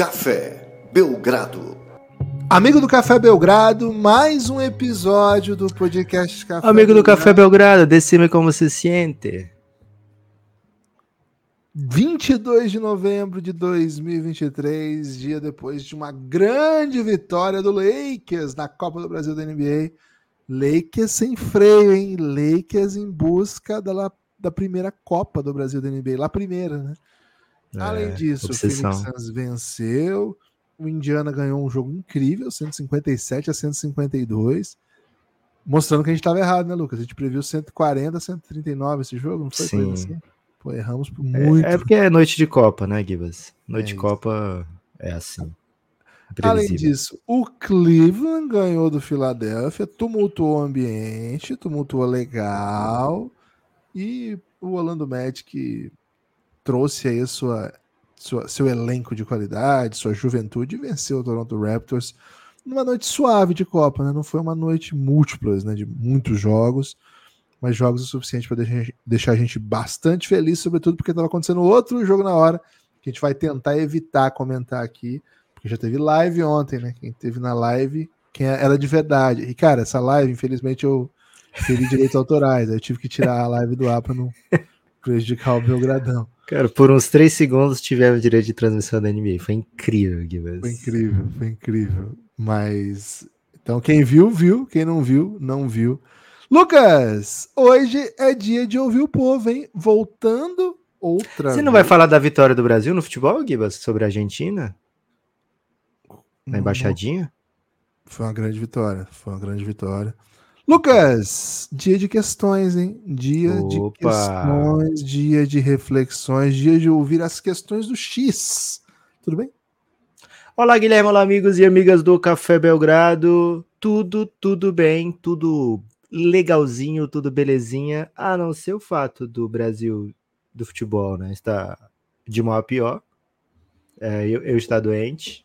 Café Belgrado. Amigo do Café Belgrado, mais um episódio do podcast Café Amigo do Café Belgrado, decime como se sente. 22 de novembro de 2023, dia depois de uma grande vitória do Lakers na Copa do Brasil da NBA. Lakers sem freio, hein? Lakers em busca da, da primeira Copa do Brasil da NBA, lá primeira, né? É, Além disso, obsessão. o Phoenix Suns venceu, o Indiana ganhou um jogo incrível, 157 a 152, mostrando que a gente estava errado, né, Lucas? A gente previu 140 a 139 esse jogo, não foi Sim. coisa assim? Pô, erramos por É- muito. É, porque é noite de Copa, né, Gibas? Noite É de isso. Copa é assim. Além disso, o Cleveland ganhou do Philadelphia, tumultuou o ambiente, tumultuou legal, e o Orlando Magic trouxe aí sua, sua- seu elenco de qualidade, sua juventude, e venceu o Toronto Raptors numa noite suave de Copa, né? Não foi uma noite múltiplas, né? De muitos jogos, mas jogos o suficiente para deixar, a gente bastante feliz, sobretudo porque estava acontecendo outro jogo na hora, que a gente vai tentar evitar comentar aqui, porque já teve live ontem, né? Quem teve na live, quem era de verdade. E, cara, essa live, infelizmente, eu feri direitos autorais. Eu tive que tirar a live do ar para não prejudicar o Belgradão. Cara, por uns três segundos tivemos direito de transmissão da NBA. Foi incrível, Gibas. Foi incrível, foi incrível. Mas. Então, quem viu, viu. Quem não viu, não viu. Lucas, hoje é dia de ouvir o povo, hein? Voltando outra Você não vai vez. falar da vitória do Brasil no futebol, Gibas? Sobre a Argentina? Na embaixadinha? Foi uma grande vitória. Foi uma grande vitória. Lucas, dia de questões, hein? Dia de Opa! questões, dia de reflexões, dia de ouvir as questões do X. Tudo bem? Olá, Guilherme, olá, amigos e amigas do Café Belgrado. Tudo, tudo bem, tudo legalzinho, tudo belezinha, a não ser o fato do Brasil do futebol, né? Está de mal a pior. É, eu, eu estar doente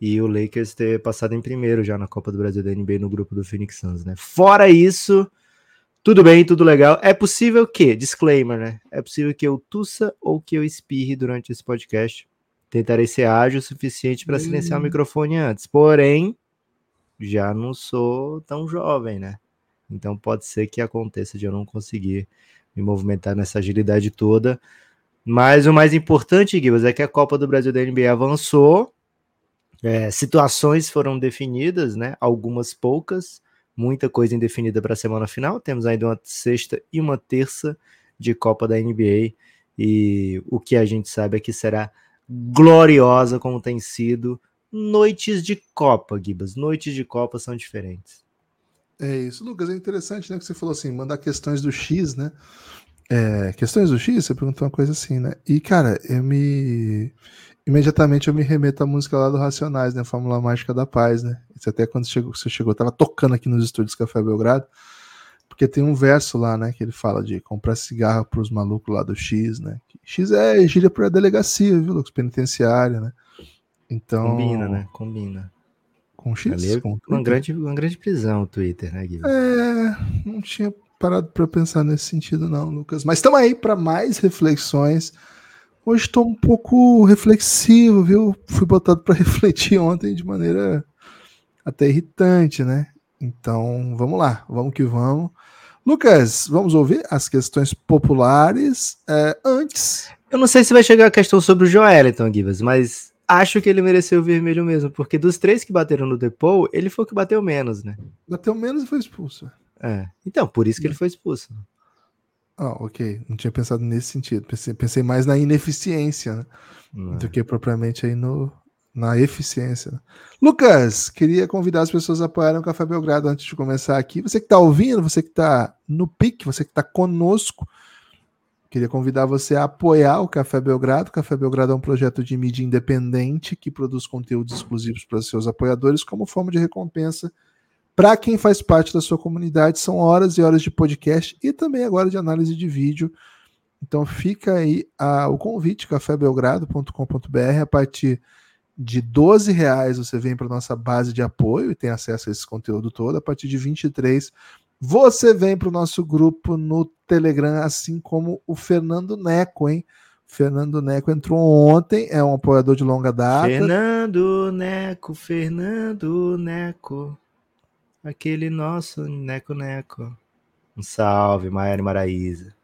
e o Lakers ter passado em primeiro já na Copa do Brasil da NBA no grupo do Phoenix Suns, né? Fora isso, tudo bem, tudo legal. É possível que, disclaimer, né? É possível que eu tussa ou que eu espirre durante esse podcast. Tentarei ser ágil o suficiente para silenciar o Hum. microfone antes. Porém, já não sou tão jovem, né? Então pode ser que aconteça de eu não conseguir me movimentar nessa agilidade toda. Mas o mais importante, Gibas, é que a Copa do Brasil da NBA avançou. É, situações foram definidas, né? Algumas poucas, muita coisa indefinida para a semana final. Temos ainda uma sexta e uma terça de Copa da NBA. E o que a gente sabe é que será gloriosa como tem sido noites de Copa, Gibas. Noites de Copa são diferentes. É isso, Lucas. É interessante, né? Que você falou assim, mandar questões do X, né? É, questões do X, você perguntou uma coisa assim, né? E, cara, eu me. Imediatamente eu me remeto à música lá do Racionais, né? Fórmula Mágica da Paz, né? Isso até quando chegou, você chegou, eu tava tocando aqui nos estúdios Café Belgrado, porque tem um verso lá, né? Que ele fala de comprar cigarro pros malucos lá do X, né? X é gíria pra delegacia, viu, Lucas? Penitenciária, né? Então. Combina, né? Combina. Com X? Ali é Com uma grande, uma grande prisão o Twitter, né, Gibas? É, não tinha parado para pensar nesse sentido, não, Lucas. Mas estamos aí para mais reflexões. Hoje estou um pouco reflexivo, viu? Fui botado para refletir ontem de maneira até irritante, né? Então, vamos lá, vamos que vamos. Lucas, vamos ouvir as questões populares. É, antes, Eu não sei se vai chegar a questão sobre o Joeliton, Gibas, mas acho que ele mereceu o vermelho mesmo, porque dos três que bateram no Depou, ele foi o que bateu menos, né? bateu menos e foi expulso. É. Então, por isso que ele foi expulso. Ah, ok. Não tinha pensado nesse sentido. Pensei, pensei mais na ineficiência, né? Não é. do que propriamente aí no, na eficiência. né? Lucas, queria convidar as pessoas a apoiarem o Café Belgrado antes de começar aqui. Você que está ouvindo, você que está no PIC, você que está conosco, queria convidar você a apoiar o Café Belgrado. O Café Belgrado é um projeto de mídia independente que produz conteúdos exclusivos para seus apoiadores como forma de recompensa para quem faz parte da sua comunidade. São horas e horas de podcast e também agora de análise de vídeo. Então fica aí ah, o convite, cafébelgrado.com.br. A partir de 12 reais você vem para nossa base de apoio e tem acesso a esse conteúdo todo. A partir de 23 você vem para o nosso grupo no Telegram, assim como o Fernando Neco, hein? Fernando Neco entrou ontem, é um apoiador de longa data. Fernando Neco, Fernando Neco. Aquele nosso Neco Neco. Um salve, Maiara Maraísa.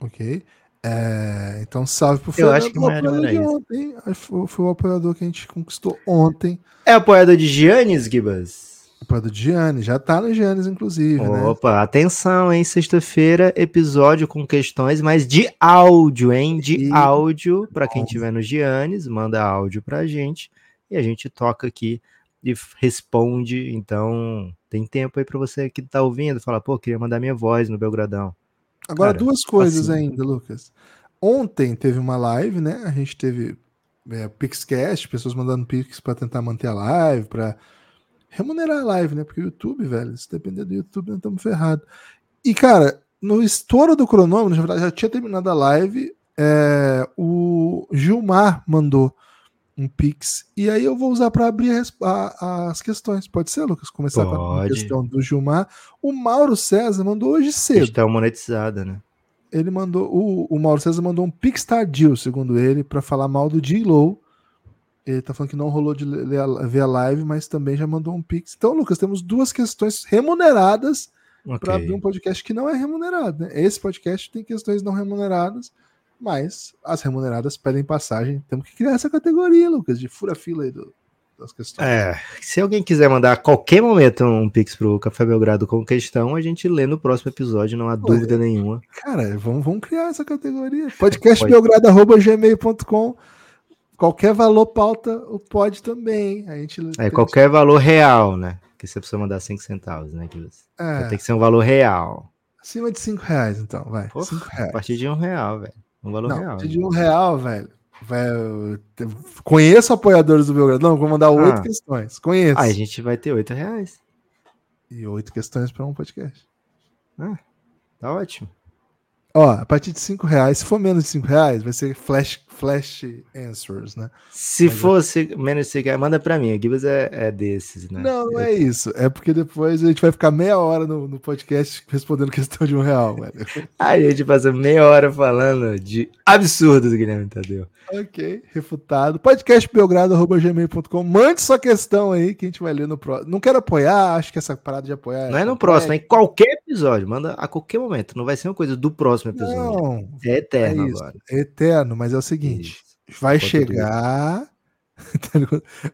Ok. É, então, salve pro Eu acho que apoiador de ontem. Foi, foi o apoiador que a gente conquistou ontem. É apoiador de Giannis, Gibas? Apoiador de Giannis. Já tá no Giannis, inclusive, né? Opa, atenção, hein? Sexta-feira, episódio com questões, mas de áudio, hein? De E- áudio, para quem tiver no Giannis, manda áudio pra gente e a gente toca aqui e responde. Então, tem tempo aí pra você que tá ouvindo, falar, pô, queria mandar minha voz no Belgradão. Agora, Cara, duas coisas assim. ainda, Lucas. Ontem teve uma live, né? A gente teve é, Pixcast, pessoas mandando Pix pra tentar manter a live, pra remunerar a live, né? Porque o YouTube, velho, se depender do YouTube, nós estamos ferrados. E, cara, no estouro do cronômetro, na verdade, já tinha terminado a live, é, o Gilmar mandou um Pix. E aí eu vou usar para abrir a as questões. Pode ser, Lucas? Começar com a Pode. questão do Gilmar. O Mauro César mandou hoje cedo. Está monetizada, né? Ele mandou. O, o Mauro César mandou um Pix tardio, segundo ele, para falar mal do J-Lo. Ele tá falando que não rolou de ler a- ver a live, mas também já mandou um Pix. Então, Lucas, temos duas questões remuneradas para abrir um podcast que não é remunerado. Né? Esse podcast tem questões não remuneradas, mas as remuneradas pedem passagem. Temos que criar essa categoria, Lucas, de fura-fila aí do- das questões. É, se alguém quiser mandar a qualquer momento um pix pro Café Belgrado com questão, a gente lê no próximo episódio, não há Pô, dúvida nenhuma. Cara, vamos, vamos criar essa categoria. Podcastbelgrado.gmail.com Qualquer valor pauta o pode também. A gente É qualquer valor real, né? Porque você precisa mandar 5 centavos, né? Que É, Tem que ser um valor real. acima de 5 reais, então, vai. 5 A partir de um real, velho. Um valor Não, a real. partir de um real, velho. te- Conheço apoiadores do Belgrado. Não, vou mandar oito Ah. questões. Conheço. Aí a gente vai ter 8 reais. E oito questões para um podcast. Tá ótimo. Ó, a partir de 5 reais, se for menos de 5 reais, vai ser flash, flash answers, né? Se Mas eu- fosse menos 5 reais, manda pra mim. A Gibbs é, é desses, né? Não, não Eu- é isso. É porque depois a gente vai ficar meia hora no, no podcast respondendo questão de um real, velho. Aí a gente passa meia hora falando de absurdo do Guilherme Tadeu. ok, refutado. Podcastbelgrado.gmail.com. Mande sua questão aí que a gente vai ler no próximo. Não quero apoiar, acho que essa parada de apoiar. Não é no próximo, é em qualquer episódio. Manda a qualquer momento. Não vai ser uma coisa do próximo episódio. Não, É eterno é isso. agora. é eterno, mas é o seguinte: Isso. vai chegar. Tá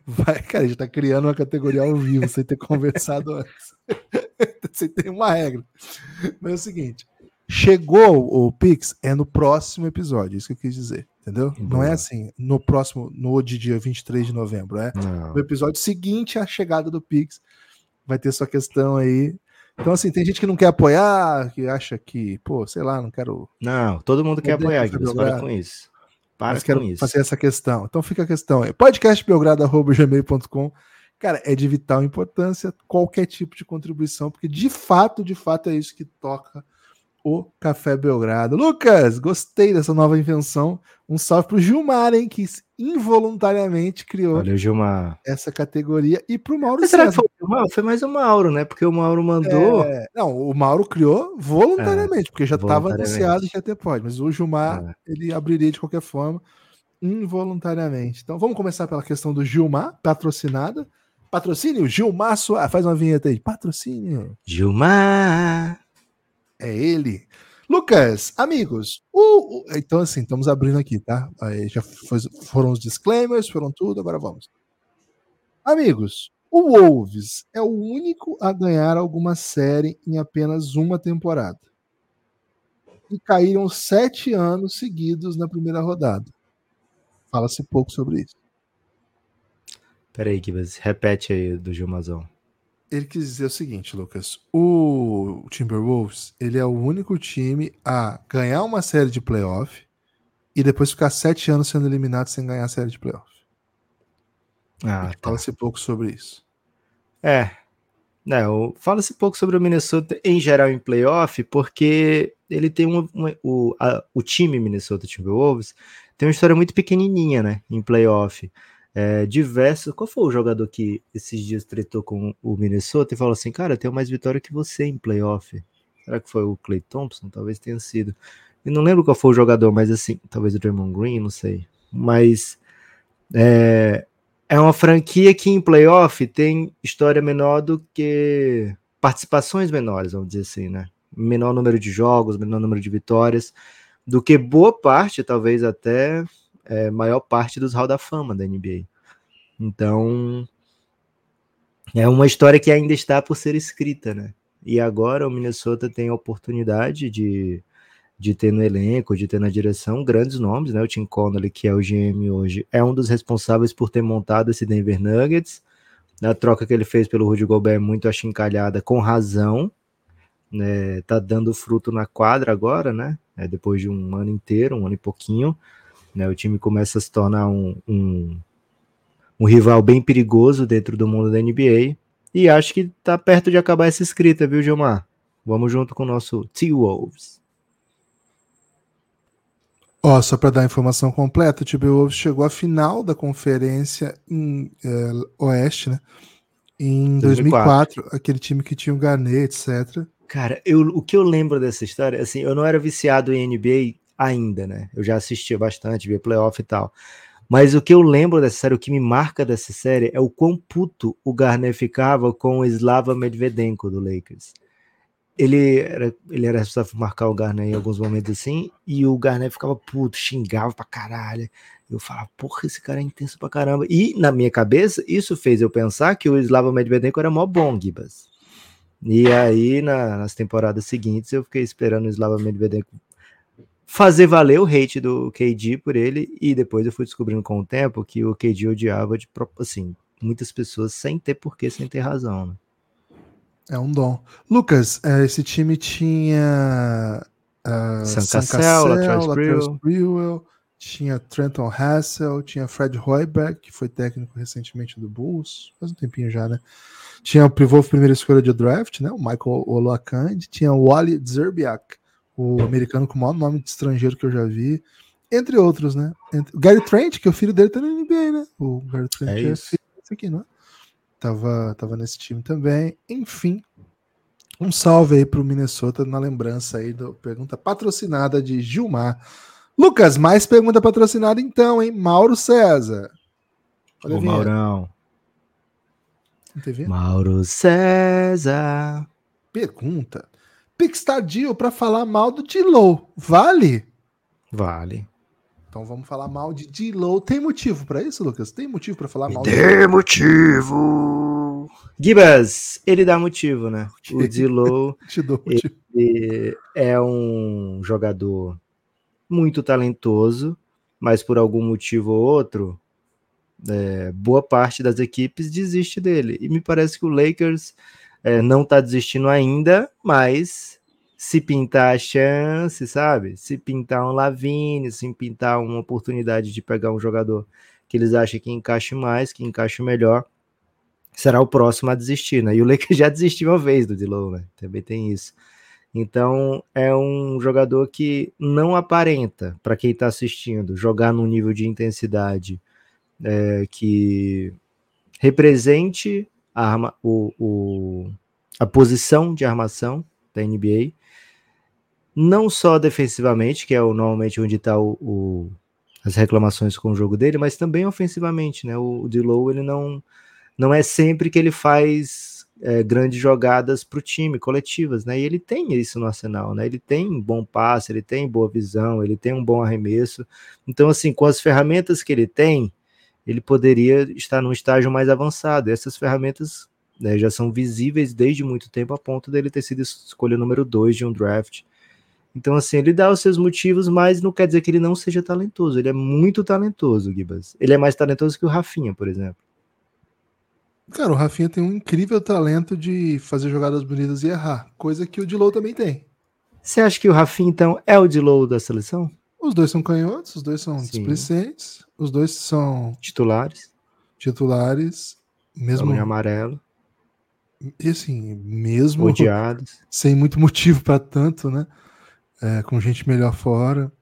vai, cara, a gente tá criando uma categoria ao vivo sem ter conversado antes. sem ter uma regra. Mas é o seguinte: chegou o Pix, é no próximo episódio, isso que eu quis dizer, entendeu? Não Boa. é assim, no próximo, no de dia 23 de novembro, é Não. no episódio seguinte à chegada do Pix. Vai ter sua questão aí. Então, assim, tem gente que não quer apoiar, que acha que, pô, sei lá, não quero Não, todo mundo quer apoiar. Para Belgrado. com isso. Para mas quero isso. fazer essa questão. Então fica a questão aí. podcastbelgrado.gmail.com Cara, é de vital importância qualquer tipo de contribuição, porque de fato, de fato é isso que toca o Café Belgrado. Lucas, gostei dessa nova invenção. Um salve pro Gilmar, hein, que involuntariamente criou Valeu, Gilmar. essa categoria. E pro Mauro Mas será que César. foi o Mauro? Foi mais o Mauro, né? Porque o Mauro mandou. É, não, o Mauro criou voluntariamente, porque já estava anunciado que até pode, mas o Gilmar É. ele abriria de qualquer forma, involuntariamente. Então vamos começar pela questão do Gilmar, patrocinada. Patrocínio, Gilmar Soares. Faz uma vinheta aí. Patrocínio. Gilmar. É ele. Lucas, amigos, o- o- então assim, estamos abrindo aqui, tá? Aí já foi- foram os disclaimers, foram tudo, agora vamos. Amigos, o Wolves é o único a ganhar alguma série em apenas uma temporada. E caíram sete anos seguidos na primeira rodada. Fala-se pouco sobre isso. Peraí, Gibbs. Repete aí do Gilmazão. Ele quis dizer o seguinte, Lucas. O Timberwolves, ele é o único time a ganhar uma série de playoff e depois ficar sete anos sendo eliminado sem ganhar a série de playoff. Ah, tá. Fala-se pouco sobre isso. É. Né, o- Fala-se pouco sobre o Minnesota em geral em playoff, porque ele tem um, um- o, a- o time Minnesota Timberwolves tem uma história muito pequenininha, né, em playoff. É, diversos. Qual foi o jogador que esses dias tretou com o Minnesota e falou assim, cara, eu tenho mais vitória que você em playoff? Será que foi o Clay Thompson? Talvez tenha sido. Eu não lembro qual foi o jogador, mas assim, talvez o Draymond Green, não sei. Mas é, é uma franquia que em playoff tem história menor do que participações menores, vamos dizer assim, né? Menor número de jogos, menor número de vitórias, do que boa parte, talvez até é, maior parte dos Hall da Fama da NBA. Então, é uma história que ainda está por ser escrita, né? E agora o Minnesota tem a oportunidade de, de ter no elenco, de ter na direção grandes nomes, né? O Tim Connolly, que é o GM hoje, é um dos responsáveis por ter montado esse Denver Nuggets. A troca que ele fez pelo Rudy Gobert muito achincalhada, com razão, né? Tá dando fruto na quadra agora, né? É, depois de um ano inteiro, um ano e pouquinho, né? O time começa a se tornar um, um, um rival bem perigoso dentro do mundo da NBA. E acho que tá perto de acabar essa escrita, viu, Gilmar? Vamos junto com o nosso T-Wolves. Ó, só para dar a informação completa, o T-Wolves chegou à final da conferência em é, Oeste, né? Em 2004. 2004, aquele time que tinha o Garnett, etc. Cara, eu, o que eu lembro dessa história, assim, eu não era viciado em NBA ainda, né? Eu já assistia bastante, via playoff e tal. Mas o que eu lembro dessa série, o que me marca dessa série é o quão puto o Garnett ficava com o Slava Medvedenko do Lakers. Ele era, ele era responsável por marcar o Garnett em alguns momentos assim, e o Garnett ficava puto, xingava pra caralho. Eu falava, porra, esse cara é intenso pra caramba. E na minha cabeça, isso fez eu pensar que o Slava Medvedenko era mó bom, Gibas. E aí, na, nas temporadas seguintes, eu fiquei esperando o Slava Medvedenko fazer valer o hate do KD por ele, e depois eu fui descobrindo com o tempo que o KD odiava de assim, muitas pessoas sem ter porquê, sem ter razão. Né? É um dom. Lucas, é, esse time tinha uh, Latrell Sprewell, tinha Trenton Hassel, tinha Fred Hoiberg, que foi técnico recentemente do Bulls, faz um tempinho já, né? Tinha o pivô primeira escolha de draft, né? O Michael Olakand, tinha o Wally Zerbiak, o americano com o maior nome de estrangeiro que eu já vi, entre outros, né? Entre... Gary Trent, que é o filho dele tá na NBA, né? O Gary Trent é, é filho desse aqui, não é? Tava, tava nesse time também. Enfim, um salve aí pro Minnesota na lembrança aí da pergunta patrocinada de Gilmar. Lucas, mais pergunta patrocinada então, hein? Mauro César. Olha o Maurão. Mauro César. Pergunta. Pix tardio para falar mal do D-Low. Vale? Vale. Então vamos falar mal de D-Low. Tem motivo para isso, Lucas? Tem motivo para falar Me mal? Tem motivo. Gibas, ele dá motivo, né? O D-Low é um jogador muito talentoso, mas por algum motivo ou outro, é, boa parte das equipes desiste dele. E me parece que o Lakers é, não está desistindo ainda, mas se pintar a chance, sabe? Se pintar um Lavine, se pintar uma oportunidade de pegar um jogador que eles acham que encaixe mais, que encaixe melhor, será o próximo a desistir, né? E o Lakers já desistiu uma vez do Dilow, né? Também tem isso. Então é um jogador que não aparenta, para quem está assistindo, jogar num nível de intensidade é, que represente a, arma, o, o, a posição de armação da NBA, não só defensivamente, que é normalmente onde está o, o, as reclamações com o jogo dele, mas também ofensivamente, né? O, o ele não, não é sempre que ele faz é, grandes jogadas para o time, coletivas, né? E ele tem isso no arsenal, né? Ele tem bom passe, ele tem boa visão, ele tem um bom arremesso. Então, assim, com as ferramentas que ele tem, ele poderia estar num estágio mais avançado. Essas ferramentas né, já são visíveis desde muito tempo, a ponto dele ter sido escolha número 2 de um draft. Então, assim, ele dá os seus motivos, mas não quer dizer que ele não seja talentoso. Ele é muito talentoso, Gibas. Ele é mais talentoso que o Rafinha, por exemplo. Cara, o Rafinha tem um incrível talento de fazer jogadas bonitas e errar, coisa que o Dilow também tem. Você acha que o Rafinha, então, é o Dilow da seleção? Os dois são canhotos, os dois são displicentes, os dois são titulares. Titulares, mesmo em amarelo. E assim, mesmo odiados, sem muito motivo para tanto, né? É, com gente melhor fora.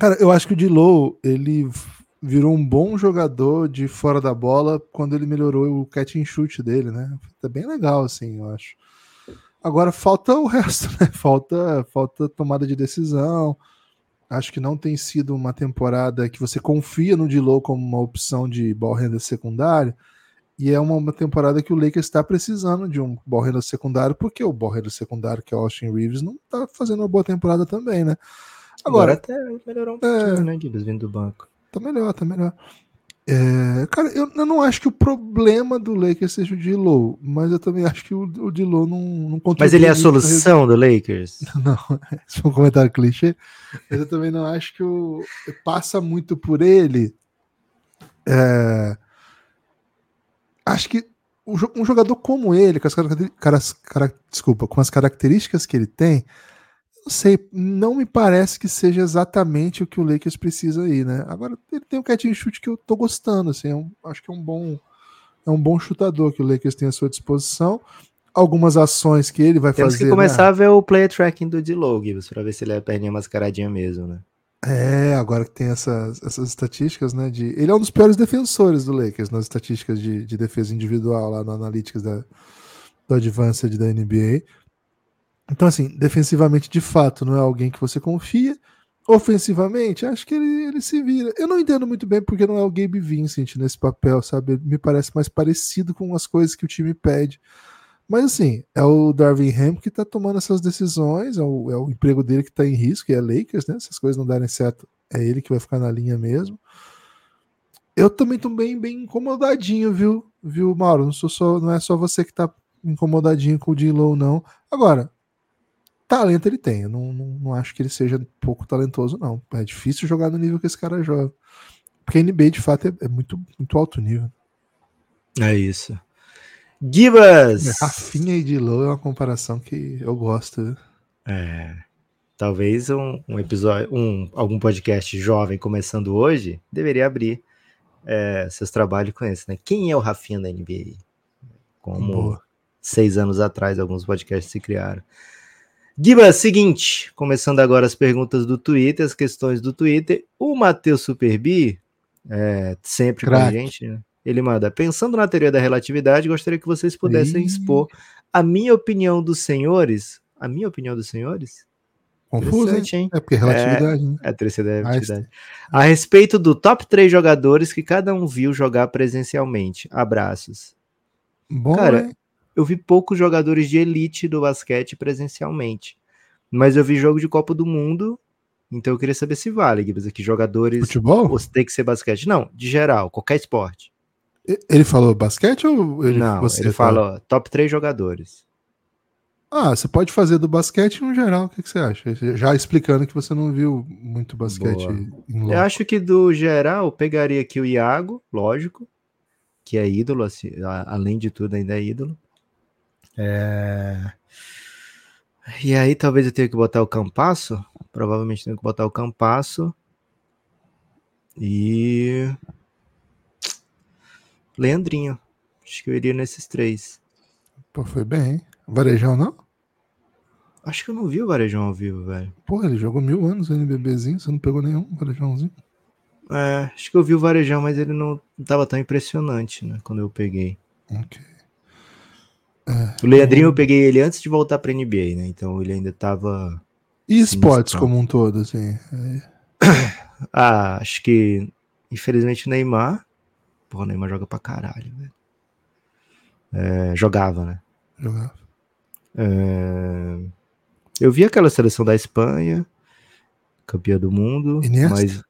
Cara, eu acho que o Dilow, ele virou um bom jogador de fora da bola quando ele melhorou o catch and shoot dele, né? Tá bem legal, assim, eu acho. Agora falta o resto, né? Falta, falta tomada de decisão, Acho que não tem sido uma temporada que você confia no Dilow como uma opção de ball handler secundário. E é uma, uma temporada que o Lakers está precisando de um ball handler secundário, porque o ball handler secundário, que é o Austin Reeves, não está fazendo uma boa temporada também, né? Agora, Agora até melhorou um pouquinho, é, né, Gibbs, vindo do banco. Tá melhor, tá melhor. É, cara, eu, eu, não acho que o problema do Lakers seja o Dilow, mas eu também acho que o, o Dilow não, não Mas ele é a solução do Lakers? Não, esse foi um comentário clichê. Mas eu também não acho que o, passa muito por ele. É, acho que um jogador como ele, com as, desculpa, com as características que ele tem, não sei, não me parece que seja exatamente o que o Lakers precisa aí, né? Agora ele tem um catch shoot que eu tô gostando, assim, é um, acho que é um bom é um bom chutador que o Lakers tem à sua disposição. Algumas ações que ele vai Temos fazer. Temos que começar né? a ver o player tracking do D-Low, Gibbs, para ver se ele é perninha mascaradinha mesmo, né? É, agora que tem essas, essas estatísticas, né? De, ele é um dos piores defensores do Lakers nas estatísticas de, de defesa individual lá na Analytics da, do Advanced da NBA. Então, assim, defensivamente, de fato, não é alguém que você confia. Ofensivamente, acho que ele, ele se vira. Eu não entendo muito bem porque não é o Gabe Vincent nesse papel, sabe? Me parece mais parecido com as coisas que o time pede. Mas assim, é o Darvin Ham que tá tomando essas decisões, é o, é o emprego dele que tá em risco, e é Lakers, né? Se as coisas não darem certo, é ele que vai ficar na linha mesmo. Eu também tô bem, bem incomodadinho, viu? Viu, Mauro? Não, sou só, não é só você que tá incomodadinho com o D-Low, não. Agora, talento ele tem. Eu não, não, não, acho que ele seja pouco talentoso, não. É difícil jogar no nível que esse cara joga. Porque a NBA, de fato, é, é muito, muito alto nível. É isso. Gibas! Rafinha e Low é uma comparação que eu gosto. É. Talvez um, um, episódio, um, algum podcast jovem começando hoje deveria abrir é, seus trabalhos com esse, né? Quem é o Rafinha da NBA? Como Boa. seis anos atrás alguns podcasts se criaram. Giba, seguinte, começando agora as perguntas do Twitter, as questões do Twitter. O Matheus Superbi, é, sempre Crack. com a gente, né? ele manda: Pensando na teoria da relatividade, gostaria que vocês pudessem Ih. expor a minha opinião dos senhores. A minha opinião dos senhores? Confuso, hein? É porque é relatividade. É, né? é terceira é relatividade. A respeito do top 3 jogadores que cada um viu jogar presencialmente. Abraços. Bom, Cara, hein? Eu vi poucos jogadores de elite do basquete presencialmente. Mas eu vi jogo de Copa do Mundo, então eu queria saber se vale, Gibbs, aqui jogadores. Futebol? Ou tem que ser basquete? Não, de geral, qualquer esporte. Ele falou basquete ou ele, Não, ele falou top 3 jogadores. Ah, você pode fazer do basquete no geral, o que, que, você acha? Já explicando que você não viu muito basquete Eu acho que do geral, pegaria aqui o Iago, lógico, que é ídolo, assim, além de tudo ainda é ídolo. É... E aí talvez eu tenha que botar o Campasso. Provavelmente tenho que botar o Campasso. E. Leandrinho. Acho que eu iria nesses três. Pô, foi bem, hein? Varejão não? Acho que eu não vi o Varejão ao vivo, velho. Pô, ele jogou mil anos no NBBzinho, você não pegou nenhum Varejãozinho? É, acho que eu vi o Varejão, mas ele não tava tão impressionante, né? Quando eu peguei. Ok. É, o Leandrinho eu peguei ele antes de voltar pra NBA, né? Então ele ainda tava. E esportes como um todo, assim? É. ah, acho que infelizmente o Neymar. Pô, o Neymar joga pra caralho, velho. É, jogava, né? Jogava. É, eu vi aquela seleção da Espanha, campeã do mundo, mas,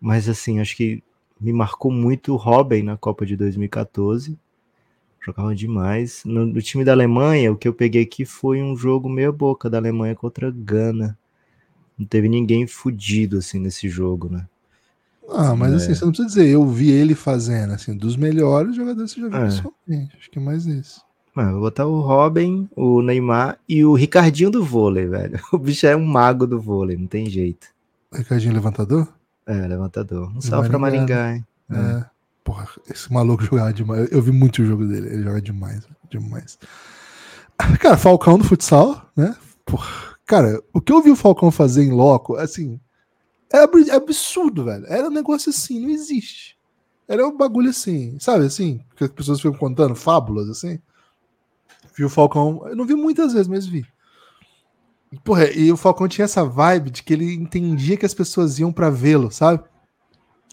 mas assim, acho que me marcou muito o Robin na Copa de 2014 Jogava demais. No, no, time da Alemanha, o que eu peguei aqui foi um jogo meia boca da Alemanha contra Gana. Não teve ninguém fudido assim nesse jogo, né? Ah, mas assim, é. assim, você não precisa dizer, eu vi ele fazendo, assim, dos melhores jogadores que você já viu é. pessoalmente. Acho que é mais isso. Mano, vou botar o Robin, o Neymar e o Ricardinho do vôlei, velho. O bicho é um mago do vôlei, não tem jeito. Ricardinho levantador? É, levantador. Um salve pra Maringá, hein? É. é. Porra, esse maluco jogava demais. Eu vi muito o jogo dele. Ele joga demais, demais. Cara, Falcão no futsal, né? Porra, cara, o que eu vi o Falcão fazer em loco, assim, é, é absurdo, velho. Era um negócio assim, não existe. Era um bagulho assim, sabe assim? Que as pessoas ficam contando fábulas assim. Vi o Falcão, eu não vi muitas vezes, mas vi. Porra, e o Falcão tinha essa vibe de que ele entendia que as pessoas iam pra vê-lo, sabe?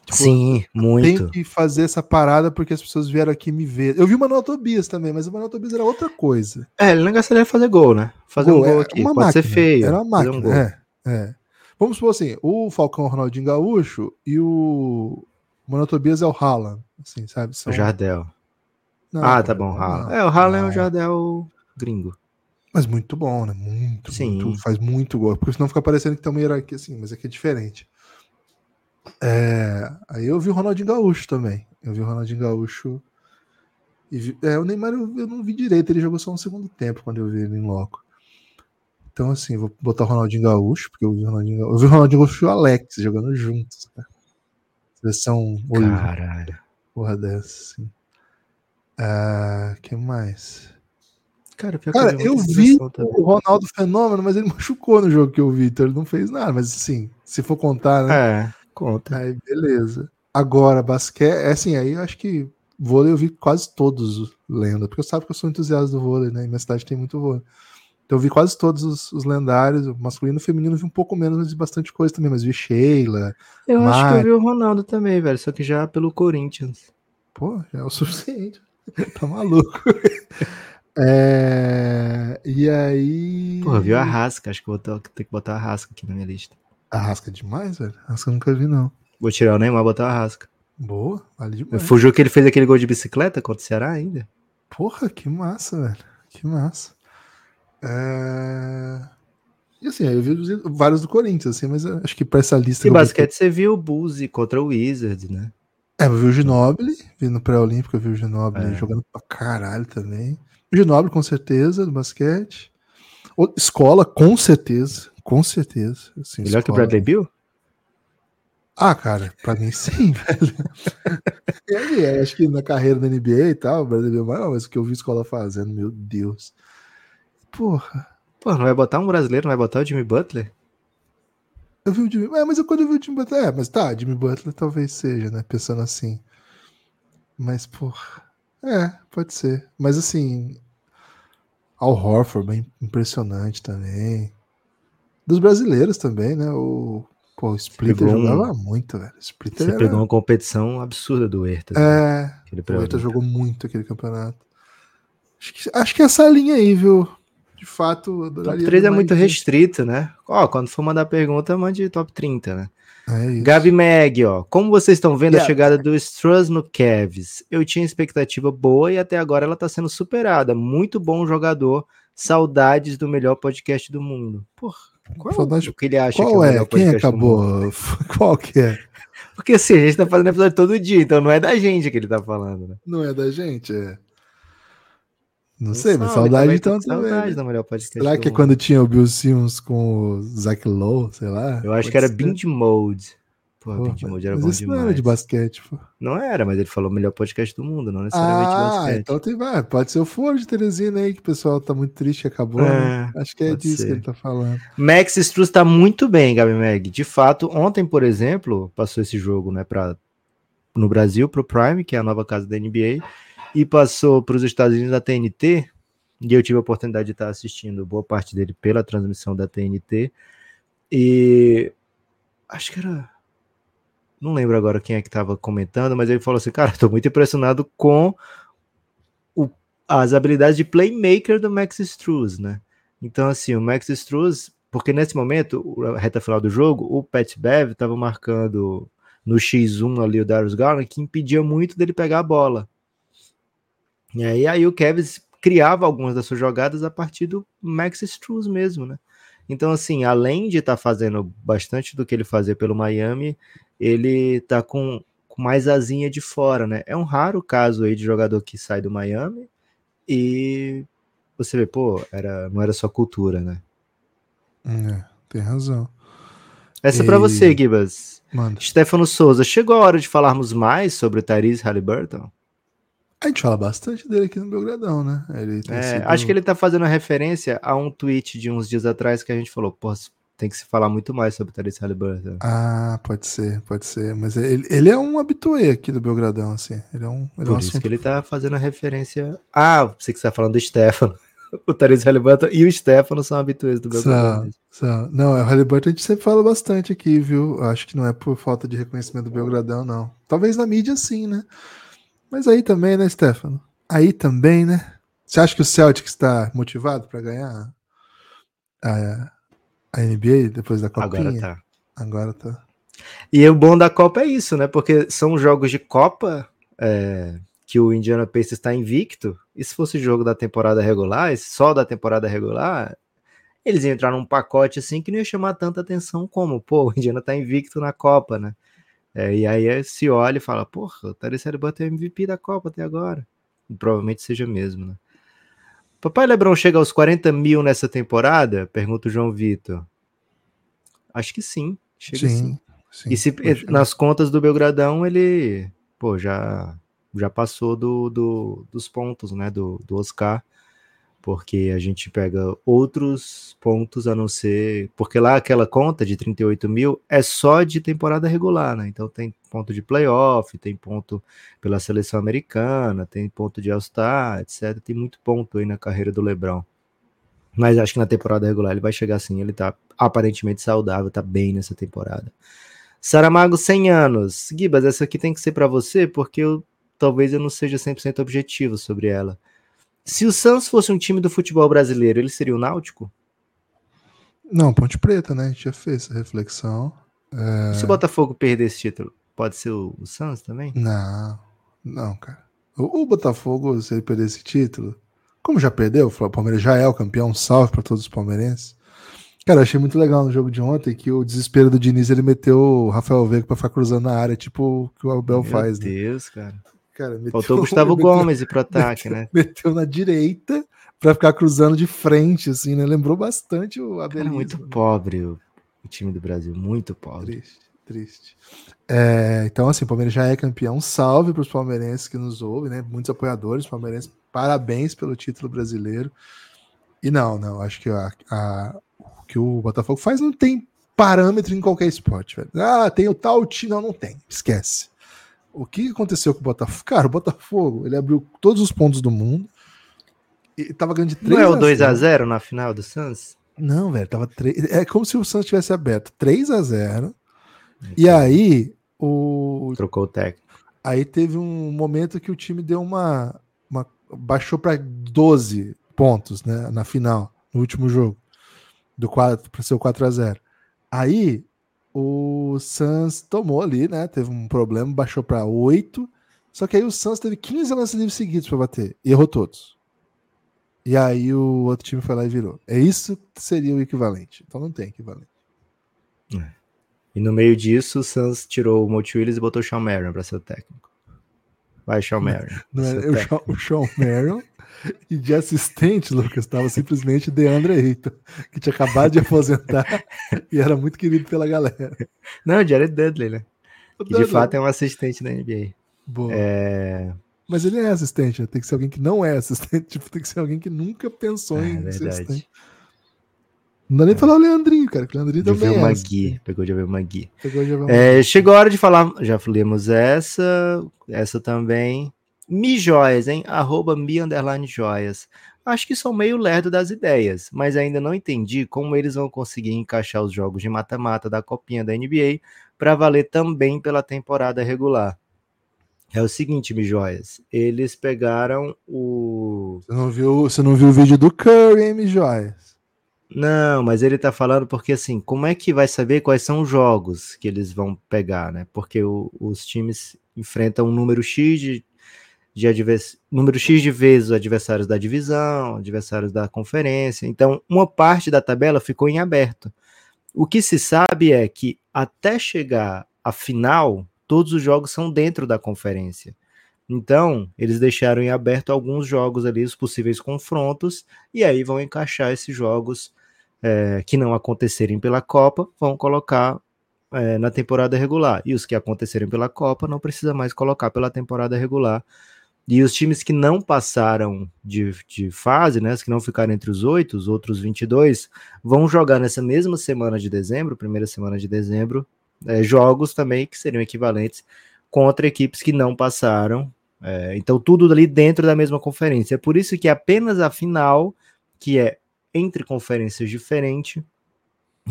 Tipo, Sim, muito. Tenho que fazer essa parada porque as pessoas vieram aqui me ver. Eu vi o Manuel Tobias também, mas o Manuel Tobias era outra coisa. É, ele não gostaria de fazer gol, né? Fazer Gol, um gol é aqui. uma Pode ser máquina, feio. Era uma um máquina. gol. é, é. Vamos supor assim: o Falcão é Ronaldinho Gaúcho e o Manuel Tobias é o Haaland. Assim, sabe? São... O Jardel. Não, ah, tá bom, Haaland. É, o Haaland é o Jardel gringo. Mas muito bom, né? Muito, Sim. muito. Faz muito gol. Porque senão fica parecendo que tem uma hierarquia assim, mas aqui é diferente. É, aí eu vi o Ronaldinho Gaúcho também. Eu vi o Ronaldinho Gaúcho. E vi- é, o Neymar eu, eu não vi direito, ele jogou só um segundo tempo quando eu vi ele em loco. Então, assim, vou botar o Ronaldinho Gaúcho, porque eu vi o Ronaldinho Gaúcho. Eu vi o Ronaldinho Gaúcho e o Alex jogando juntos, cara. Seleção olímpica, Caralho. porra dessa, assim. Ah, que mais? Cara, Cara, eu vi também. o Ronaldo Fenômeno, mas ele machucou no jogo que eu vi, então ele não fez nada. Mas assim, se for contar, né? É, conta. Aí beleza. Agora, basquete, é assim, aí eu acho que vôlei eu vi quase todos os lenda, porque eu sabe que eu sou entusiasta do vôlei, né? E minha cidade tem muito vôlei. Então eu vi quase todos os, os lendários, masculino e feminino eu vi um pouco menos, mas vi bastante coisa também, mas vi Sheila, Eu acho que eu vi o Ronaldo também, velho. Só que já pelo Corinthians. Pô, já é o suficiente. tá maluco. É, E aí. Porra, viu a Rasca. Acho que vou ter que botar a Rasca aqui na minha lista. Arrasca demais, velho. Arrasca eu nunca vi, não. Vou tirar o Neymar e botar a Rasca. Boa, vale demais. Fugiu que ele fez aquele gol de bicicleta contra o Ceará ainda. Porra, que massa, velho. Que massa. É... E assim, aí eu vi os- vários do Corinthians, assim, mas acho que pra essa lista. E basquete você viu o Buzi contra o Wizards, né? É, eu vi o Ginobili, vi no pré-olímpico, eu vi o Ginobili É. jogando pra caralho também. O Ginobili, com certeza, do basquete. O- Escola, com certeza. Com certeza. Assim, Melhor que o escola. Bradley Bill? Ah, cara, pra mim sim, velho. E aí, eu acho que na carreira da NBA e tal, o Bradley mas, não, mas o que eu vi escola fazendo, meu Deus. Porra. Pô, não vai botar um brasileiro, não vai botar o Jimmy Butler? Eu vi o Jimmy. É, mas eu, quando eu vi o Jimmy Butler. É, mas tá, Jimmy Butler talvez seja, né? Pensando assim. Mas, porra. É, pode ser. Mas assim. Al Horford, bem impressionante também. Dos brasileiros também, né? O, pô, o Splitter pegou um- jogava muito, velho. O Splitter Você era... pegou uma competição absurda do Hertas. né? É, Aquele o. Hertha jogou muito aquele campeonato. Acho que, acho que essa linha aí, viu? De fato, Top adoraria 3 ver é muito restrito, né? Ó, quando for mandar pergunta, mande top 30, né? É. Gabi Mag, ó. Como vocês estão vendo a Yeah. chegada do Struz no Cavs? Eu tinha expectativa boa e até agora ela tá sendo superada. Muito bom jogador. Saudades do melhor podcast do mundo. Porra, qual Saudade- o que ele acha que é Qual o é? melhor Quem acabou? Qual que é? Porque assim, a gente tá fazendo episódio todo dia, então não é da gente que ele tá falando, né? Não é da gente? É. Não Um sei, mas saudade também então também. Saudade né? do melhor podcast Será que é quando tinha o Bill Simmons com o Zach Lowe, sei lá? Eu acho Pode que era ser. Binge Mode. Mode era mas bom isso demais. não era de basquete, pô. Não era, mas ele falou melhor podcast do mundo, não necessariamente Ah, basquete. então tem. Pode ser o Foro de Teresina aí, que o pessoal tá muito triste acabou, É, né? Acho que é disso ser. que ele tá falando. Max Struz tá muito bem, Gabi Mag. De fato, ontem, por exemplo, passou esse jogo, né, para no Brasil pro Prime, que é a nova casa da NBA, e passou para os Estados Unidos da TNT. E eu tive a oportunidade de estar assistindo boa parte dele pela transmissão da TNT. E acho que era não lembro agora quem é que estava comentando, mas ele falou assim, cara, tô muito impressionado com o- as habilidades de playmaker do Max Struz, né? Então, assim, o Max Struz, porque nesse momento, a reta final do jogo, o Pat Bev estava marcando no X1 ali o Darius Garland, que impedia muito dele pegar a bola. E aí, aí o Kevin criava algumas das suas jogadas a partir do Max Struz mesmo, né? Então, assim, além de estar fazendo bastante do que ele fazia pelo Miami, ele tá com, com mais asinha de fora, né? É um raro caso aí de jogador que sai do Miami e você vê, pô, era, não era só cultura, né? É, tem razão. Essa é pra E- você, Gibas. Manda. Stefano Souza, chegou a hora de falarmos mais sobre o Tyrese Halliburton? A gente fala bastante dele aqui no Belgradão, né? Ele É, sido- Acho que ele tá fazendo referência a um tweet de uns dias atrás que a gente falou, pô, tem que se falar muito mais sobre o Tyrese Halliburton. Ah, pode ser, pode ser. Mas ele, ele é um habituê aqui do Belgradão, assim. Ele é um, ele é um Por isso assunto que ele tá fazendo a referência. Ah, você que está falando do Stefano. o Therese Halliburton e o Stefano são habituês do Belgradão. São, Não, o Halliburton a gente sempre fala bastante aqui, viu? Acho que não é por falta de reconhecimento do Belgradão, não. Talvez na mídia sim, né? Mas aí também, né, Stefano? Aí também, né? Você acha que o Celtic está motivado para ganhar a, a NBA depois da Copinha? Agora tá. Agora tá. E o bom da Copa é isso, né? Porque são jogos de Copa é, que o Indiana Pacers está invicto. E se fosse jogo da temporada regular, só da temporada regular, eles iam entrar num pacote assim que não ia chamar tanta atenção como, pô, o Indiana tá invicto na Copa, né? É, e aí se olha e fala, porra, o Halliburton é MVP da Copa até agora. E provavelmente seja mesmo, né? Papai Lebron chega aos 40 mil nessa temporada? Pergunta o João Vitor. Acho que sim. Chega sim. sim. sim e se nas contas do Belgradão, ele pô, já, já passou do, do, dos pontos, né? Do, do Oscar porque a gente pega outros pontos a não ser. Porque lá aquela conta de 38 mil é só de temporada regular, né? Então tem ponto de playoff, tem ponto pela seleção americana, tem ponto de All-Star, etc. Tem muito ponto aí na carreira do Lebron. Mas acho que na temporada regular ele vai chegar assim, ele tá aparentemente saudável, tá bem nessa temporada. Saramago, 100 anos. Gibas, essa aqui tem que ser para você, porque eu, talvez eu não seja 100% objetivo sobre ela. Se o Santos fosse um time do futebol brasileiro, ele seria o Náutico? Não, Ponte Preta, né? A gente já fez essa reflexão. É... Se o Botafogo perder esse título, pode ser o, o Santos também? Não, não, cara. O, o, Botafogo, se ele perder esse título, como já perdeu, o Palmeiras já é o campeão, um salve para todos os palmeirenses. Cara, eu achei muito legal no jogo de ontem que o desespero do Diniz ele meteu o Rafael Veiga para ficar cruzando na área, tipo o que o Abel Meu faz. Meu Deus, né? cara. Cara, meteu, Faltou o Gustavo meteu, Gomes ir pro ataque, meteu, né? Meteu na direita para ficar cruzando de frente, assim, né? Lembrou bastante o Abel. muito né? pobre o, o, time do Brasil, muito pobre. Triste, triste. É, então, assim, o Palmeiras já é campeão. Salve para os palmeirenses que nos ouvem, né? Muitos apoiadores palmeirenses. Parabéns pelo título brasileiro. E não, não, acho que a, a, o que o Botafogo faz não tem parâmetro em qualquer esporte, velho. Ah, tem o tal time. Não, não tem. Esquece. O que aconteceu com o Botafogo? Cara, o Botafogo, ele abriu todos os pontos do mundo. E tava ganhando de 3 Não é o 2 a 0 na final do Suns? Não, velho, tava 3, é como se o Suns tivesse aberto 3 a 0. E aí o trocou o técnico. Aí teve um momento que o time deu uma, uma baixou para 12 pontos, né, na final, no último jogo. Do 4 para ser o 4 a 0. Aí o Suns tomou ali, né? Teve um problema, baixou para 8. Só que aí o Suns teve 15 lances livres seguidos para bater e errou todos. E aí o outro time foi lá e virou. É isso que seria o equivalente. Então não tem equivalente. É. E no meio disso, o Suns tirou o Monte Williams e botou o Sean Marion para ser o técnico. Vai, Sean Marion. Não, não é, o, Sean, Marion e de assistente, Lucas, estava simplesmente DeAndre Ayton, que tinha acabado de aposentar e era muito querido pela galera. Não, Jared Dudley, né? O que Dudley. de fato é um assistente da NBA. Boa. É... Mas ele é assistente, né? tem que ser alguém que não é assistente, tipo, tem que ser alguém que nunca pensou é, em verdade. ser assistente. Não dá nem é. falar o Leandrinho, cara, que o Leandrinho também é. Magui, pegou de ver Magui. Pegou de ver é, chegou a hora de falar, já falamos essa, essa também. Mi Joias, hein? Arroba mi underline joias. Acho que sou meio lerdo das ideias, mas ainda não entendi como eles vão conseguir encaixar os jogos de mata-mata da copinha da NBA para valer também pela temporada regular. É o seguinte, Mi Joias, eles pegaram o. Você não viu, você não viu o vídeo do Curry, hein, Mi Joias? Não, mas ele tá falando porque assim, como é que vai saber quais são os jogos que eles vão pegar, né? Porque o, os times enfrentam um número X de de advers... número X de vezes adversários da divisão, adversários da conferência. Então, uma parte da tabela ficou em aberto. O que se sabe é que até chegar à final, todos os jogos são dentro da conferência. Então, eles deixaram em aberto alguns jogos ali, os possíveis confrontos, e aí vão encaixar esses jogos é, que não acontecerem pela Copa, vão colocar é, na temporada regular. E os que acontecerem pela Copa, não precisa mais colocar pela temporada regular e os times que não passaram de, de fase, né, os que não ficaram entre os oito, os outros 22, vão jogar nessa mesma semana de dezembro, primeira semana de dezembro, é, jogos também que seriam equivalentes contra equipes que não passaram. É, então, tudo ali dentro da mesma conferência. É por isso que apenas a final que é entre conferências diferentes,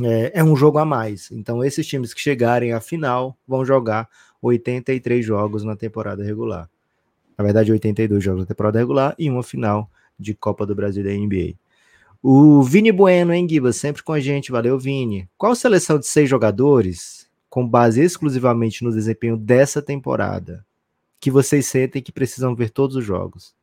é, é, um jogo a mais. Então, esses times que chegarem à final vão jogar 83 jogos na temporada regular. Na verdade, 82 jogos na temporada regular e uma final de Copa do Brasil da NBA. O Vini Bueno, hein, Guiba? Sempre com a gente. Valeu, Vini. Qual seleção de seis jogadores, com base exclusivamente no desempenho dessa temporada, que vocês sentem que precisam ver todos os jogos?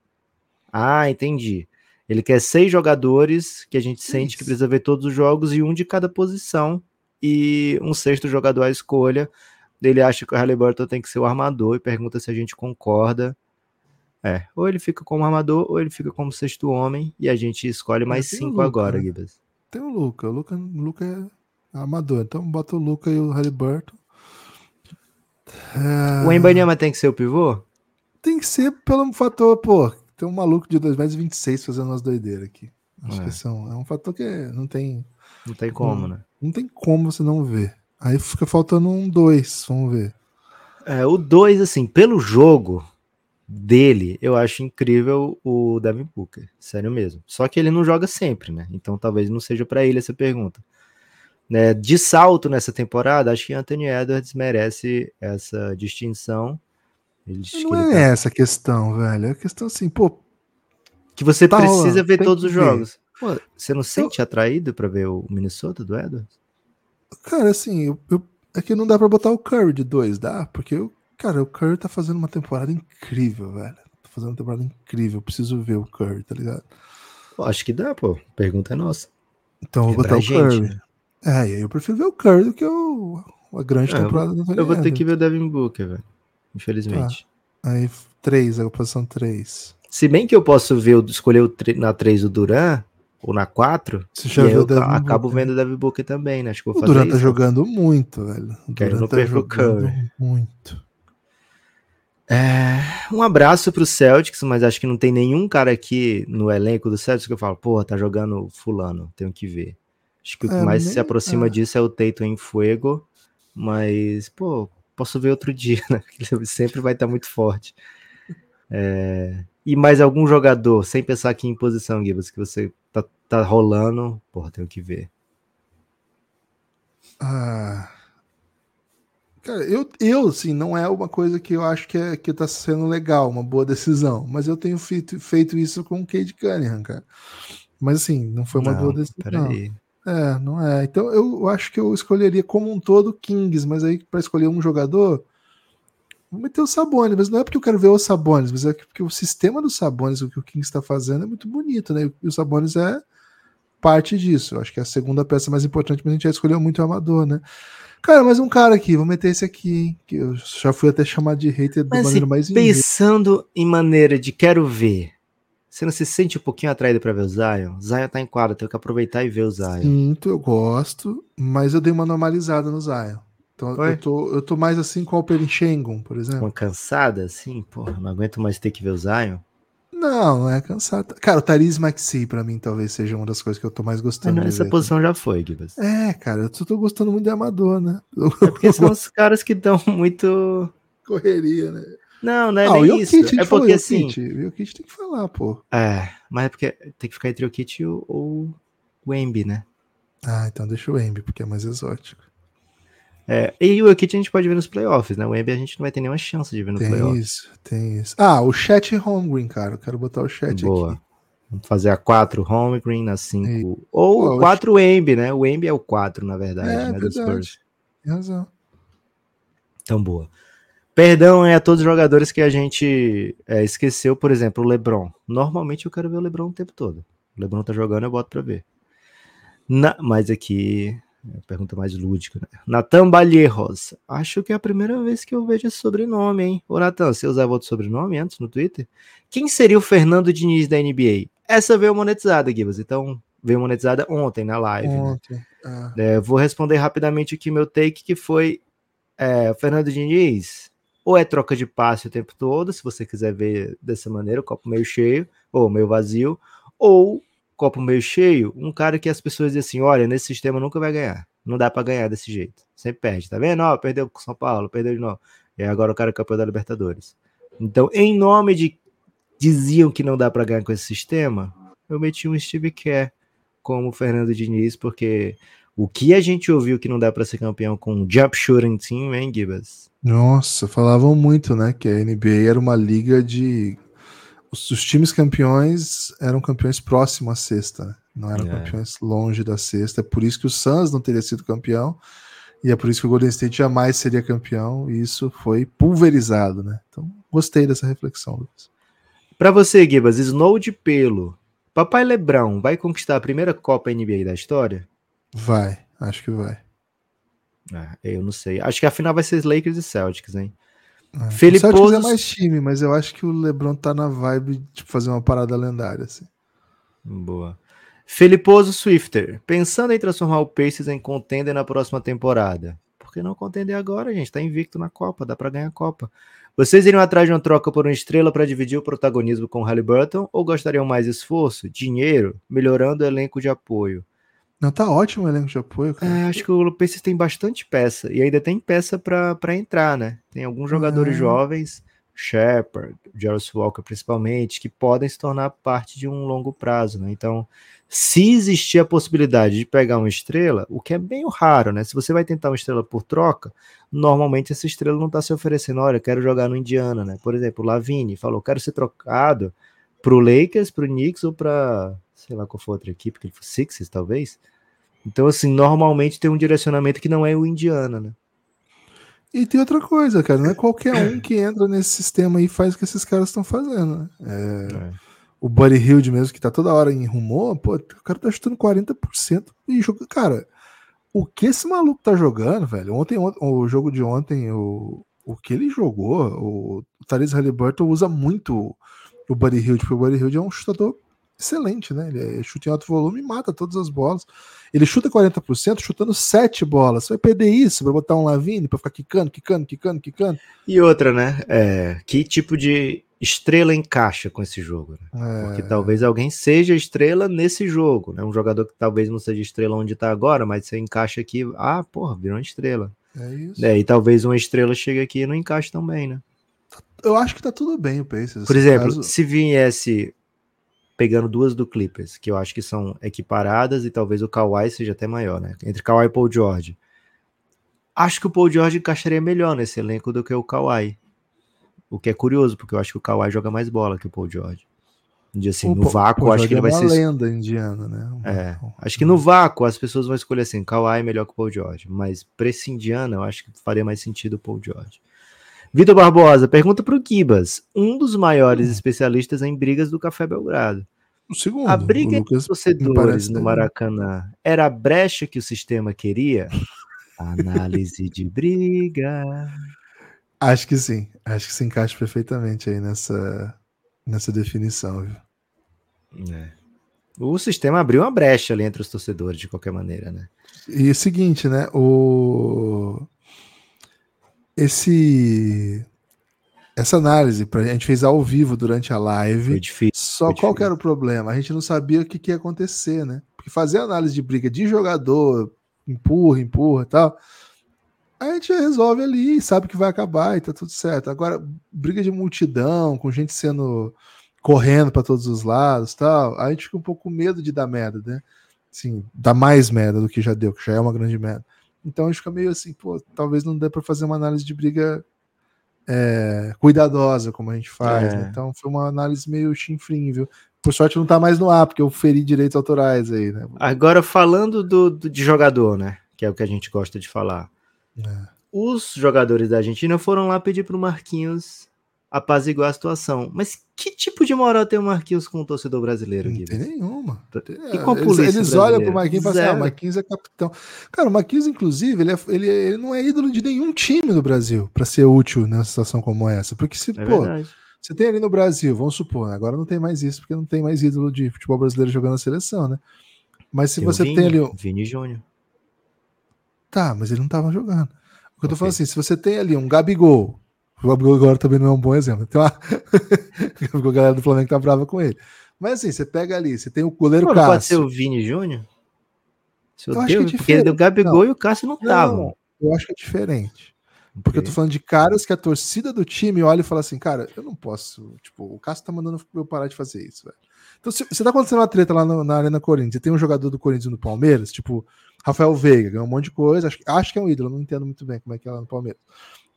Ah, entendi. Ele quer seis jogadores que a gente sente Isso. que precisa ver todos os jogos e um de cada posição e um sexto jogador à escolha. Ele acha que o Halliburton tem que ser o armador e pergunta se a gente concorda. É, ou ele fica como armador ou ele fica como sexto homem e a gente escolhe mais cinco Luca, agora, né? Gibas. Tem o Luca. O Luca, o Luca é armador, então bota o Luca e o Halliburton. É... O Embanyama tem que ser o pivô? Tem que ser pelo fator, pô, tem um maluco de 2 metros e 26 fazendo umas doideiras aqui. Acho é. que são, é um fator que não tem. Não tem como, não, né? Não tem como você não ver. Aí fica faltando um 2, vamos ver. É, o 2, assim, pelo jogo dele, eu acho incrível o Devin Booker. Sério mesmo. Só que ele não joga sempre, né? Então talvez não seja para ele essa pergunta. Né, de salto nessa temporada, acho que Anthony Edwards merece essa distinção não é tá... essa a questão, velho. É a questão assim, pô. Que você tá precisa rolando, ver todos os jogos. Pô, você não sente eu... atraído para ver o Minnesota do Edwards? Cara, assim, eu, eu, é que não dá para botar o Curry de dois, dá? Porque, eu, cara, o Curry tá fazendo uma temporada incrível, velho. Tá fazendo uma temporada incrível. Eu preciso ver o Curry, tá ligado? Pô, acho que dá, pô. Pergunta é nossa. Então eu vou é botar o gente, Curry. Né? É, aí eu prefiro ver o Curry do que o, a grande é, temporada do Eu vou ter que ver o Devin Booker, velho infelizmente. Tá. Aí 3, a posição 3. Se bem que eu posso ver, escolher o, na 3 o Duran, ou na 4, e eu acabo Booker. vendo o Devin Booker também, né? Acho que vou o Duran tá jogando muito, velho. O Duran não tá jogando muito. É, um abraço pro Celtics, mas acho que não tem nenhum cara aqui no elenco do Celtics que eu falo, porra, tá jogando fulano, tenho que ver. Acho que o que é, mais se aproxima é. disso é o Teito em Fuego, mas, pô, posso ver outro dia, né? Ele sempre vai estar muito forte. É... E mais algum jogador, sem pensar aqui em posição, Gibbs, que você tá, tá rolando, porra, tenho que ver. Ah. Cara, eu, eu, assim, não é uma coisa que eu acho que, é, que tá sendo legal, uma boa decisão, mas eu tenho feito, feito isso com o Cade Cunningham, cara. Mas, assim, não foi uma não, boa decisão. Peraí. É, não é. Então eu acho que eu escolheria como um todo Kings, mas aí para escolher um jogador, vou meter o Sabonis, mas não é porque eu quero ver o Sabonis, mas é porque o sistema do Sabonis, o que o Kings está fazendo é muito bonito, né? E o Sabonis é parte disso. Eu acho que é a segunda peça mais importante, mas a gente já escolheu muito o amador, né? Cara, mais um cara aqui, vou meter esse aqui, hein? Que eu já fui até chamar de hater de maneira mais Pensando em maneira de quero ver, você não se sente um pouquinho atraído para ver o Zion? Zion tá em quadra, tem que aproveitar e ver o Zion. Sinto, eu gosto, mas eu dei uma normalizada no Zion. Então eu tô, eu tô mais assim com o Alper Shengun, por exemplo. Uma cansada, assim? Porra, não aguento mais ter que ver o Zion. Não, não é cansado. Cara, o Tariz Maxi, pra mim, talvez seja uma das coisas que eu tô mais gostando. Mas essa posição já foi, Gibas. É, cara, eu tô gostando muito de Amador, né? É porque são os caras que dão muito. Correria, né? Não, não é ah, nem isso. Kit, é porque assim. O Jokic tem que falar, pô. É, mas é porque tem que ficar entre o Kit e o, o Embi, né? Ah, então deixa o Embi, porque é mais exótico. É, e o Jokic a gente pode ver nos playoffs, né? O Embi a gente não vai ter nenhuma chance de ver no tem playoffs. Tem isso, tem isso. Ah, o chat Holmgren, cara. Eu quero botar o chat Boa. aqui. Vamos fazer a 4 Holmgren, na 5. Ou o 4 Embi, né? O Embi é o 4, na verdade, é, né? Verdade. Tem razão. Então, boa. Perdão é a todos os jogadores que a gente é, esqueceu, por exemplo, o LeBron. Normalmente eu quero ver o LeBron o tempo todo. O LeBron tá jogando, eu boto pra ver. Na, mas aqui, é pergunta mais lúdica, né? Natan Balierros. Acho que é a primeira vez que eu vejo esse sobrenome, hein? Ô, Natan, você usava outro sobrenome antes no Twitter? Quem seria o Fernando Diniz da NBA? Essa veio monetizada, Gibas. Então, veio monetizada ontem na live. Né? Ontem. Né? Ah. É, vou responder rapidamente aqui meu take, que foi é, Fernando Diniz ou é troca de passe o tempo todo, se você quiser ver dessa maneira, o copo meio cheio ou meio vazio, ou copo meio cheio, um cara que as pessoas dizem assim, olha, nesse sistema nunca vai ganhar, não dá para ganhar desse jeito, sempre perde, tá vendo? Ó, perdeu com São Paulo, perdeu de novo, e agora o cara é campeão da Libertadores. Então, em nome de diziam que não dá para ganhar com esse sistema, eu meti um Steve Kerr como Fernando Diniz, porque o que a gente ouviu que não dá para ser campeão com um jump shooting team, hein, Gibas? Nossa, falavam muito, né? Que a NBA era uma liga de. Os, os times campeões eram campeões próximos à sexta, né? não eram É. campeões longe da sexta. É por isso que o Suns não teria sido campeão. E é por isso que o Golden State jamais seria campeão. E isso foi pulverizado, né? Então, gostei dessa reflexão, Lucas. Para você, Gibas, Snow de pelo. Papai Lebrão vai conquistar a primeira Copa NBA da história? Vai, acho que vai. Ah, eu não sei. Acho que a final vai ser Lakers e Celtics, hein? É. Felipe o Celtics é mais time, mas eu acho que o LeBron tá na vibe de fazer uma parada lendária, assim. Boa. Feliposo Swifter, pensando em transformar o Pacers em contender na próxima temporada. Por que não contender agora, gente? Tá invicto na Copa, dá pra ganhar a Copa. Vocês iriam atrás de uma troca por uma estrela para dividir o protagonismo com o Halliburton ou gostariam mais esforço, dinheiro, melhorando o elenco de apoio? Não, tá ótimo o elenco de apoio, cara. É, acho que o Pacers tem bastante peça e ainda tem peça pra entrar, né? Tem alguns jogadores É. jovens, Shepard, Jarvis Walker principalmente, que podem se tornar parte de um longo prazo, né? Então, se existir a possibilidade de pegar uma estrela, o que é bem raro, né? Se você vai tentar uma estrela por troca, normalmente essa estrela não tá se oferecendo, olha, eu quero jogar no Indiana, né? Por exemplo, o Lavine falou, quero ser trocado pro Lakers, pro Knicks ou pra, sei lá qual foi a outra equipe, que ele foi Sixers, talvez. Então, assim, normalmente tem um direcionamento que não é o Indiana, né? E tem outra coisa, cara. Não é qualquer um que entra nesse sistema e faz o que esses caras estão fazendo, né? É, o Buddy Hilde mesmo, que tá toda hora em rumor, pô, o cara tá chutando 40% e joga. Cara, o que esse maluco tá jogando, velho? Ontem, ontem o jogo de ontem, o, o que ele jogou, o, o Therese Halliburton usa muito o Buddy Hilde, porque o Buddy Hilde é um chutador excelente, né? Ele é, chuta em alto volume e mata todas as bolas. Ele chuta 40%, chutando 7 bolas. Você vai perder isso pra botar um Lavine pra ficar quicando, quicando, quicando, quicando. E outra, né? É, que tipo de estrela encaixa com esse jogo? Né? É, Porque talvez alguém seja estrela nesse jogo, né? Um jogador que talvez não seja estrela onde tá agora, mas você encaixa aqui, ah, porra, virou uma estrela. é isso. É, e talvez uma estrela chegue aqui e não encaixe também, né? Eu acho que tá tudo bem o Pacers. Por exemplo, Caso- se viesse pegando duas do Clippers, que eu acho que são equiparadas e talvez o Kawhi seja até maior, né? Entre Kawhi e Paul George. Acho que o Paul George encaixaria melhor nesse elenco do que o Kawhi. O que é curioso, porque eu acho que o Kawhi joga mais bola que o Paul George. De assim, o no vácuo, Paul acho que George ele vai é uma ser. lenda indiana, né? É, acho que no vácuo as pessoas vão escolher assim, Kawhi é melhor que o Paul George, mas pra esse indiana eu acho que faria mais sentido o Paul George. Vitor Barbosa, pergunta pro Gibas, um dos maiores Hum. especialistas em brigas do Café Belgrado. O segundo. A briga entre os torcedores no Maracanã era a brecha que o sistema queria? Análise de briga. Acho que sim. Acho que se encaixa perfeitamente aí nessa, nessa definição. Viu? É. O sistema abriu uma brecha ali entre os torcedores, de qualquer maneira, né? E é o seguinte, né? O... Esse... Essa análise pra- a gente fez ao vivo durante a live. Foi difícil. Só foi qual que difícil. era o problema? A gente não sabia o que, que ia acontecer, né? Porque fazer análise de briga de jogador, empurra, empurra e tal, a gente resolve ali sabe que vai acabar e tá tudo certo. Agora, briga de multidão, com gente sendo correndo para todos os lados tal, a gente fica um pouco com medo de dar merda, né? Assim, dar mais merda do que já deu, que já é uma grande merda. Então a gente fica meio assim, pô, talvez não dê para fazer uma análise de briga é, cuidadosa como a gente faz. É. né? Então foi uma análise meio chinfrim, viu? Por sorte não tá mais no ar, porque eu feri direitos autorais aí, né? Agora, falando do, do- de jogador, né? Que é o que a gente gosta de falar. É. Os jogadores da Argentina foram lá pedir pro Marquinhos apaziguar a situação. Mas que tipo de moral tem o Marquinhos com o torcedor brasileiro, Não Guilherme? tem nenhuma. E com a eles polícia eles olham pro? Marquinhos e falam assim: ah, o Marquinhos é capitão. Cara, o Marquinhos, inclusive, ele, é- ele, ele não é ídolo de nenhum time do Brasil para ser útil nessa situação como essa. Porque se, É pô, verdade. você tem ali no Brasil, vamos supor, né? agora não tem mais isso, porque não tem mais ídolo de futebol brasileiro jogando na seleção, né? Mas se Tem o você Vini, tem ali. um- Vini Júnior. Tá, mas ele não tava jogando. O que eu tô falando assim, se você tem ali um Gabigol, o Gabigol agora também não é um bom exemplo. Tem uma... o Gabigol, a galera do Flamengo tá brava com ele. Mas assim, você pega ali, você tem o goleiro Pô, não pode ser Cássio. o Vini Júnior? Se eu acho que é Deus, porque diferente. o Gabigol e o Cássio não estavam. Não, eu acho que é diferente. Porque eu tô falando de caras que a torcida do time olha e fala assim, cara, eu não posso. Tipo, o Cássio tá mandando eu parar de fazer isso, velho. Então, se, se tá acontecendo uma treta lá no, na Arena Corinthians, e tem um jogador do Corinthians no Palmeiras, tipo Rafael Veiga, ganhou um monte de coisa, acho, acho que é um ídolo, não entendo muito bem como é que é lá no Palmeiras.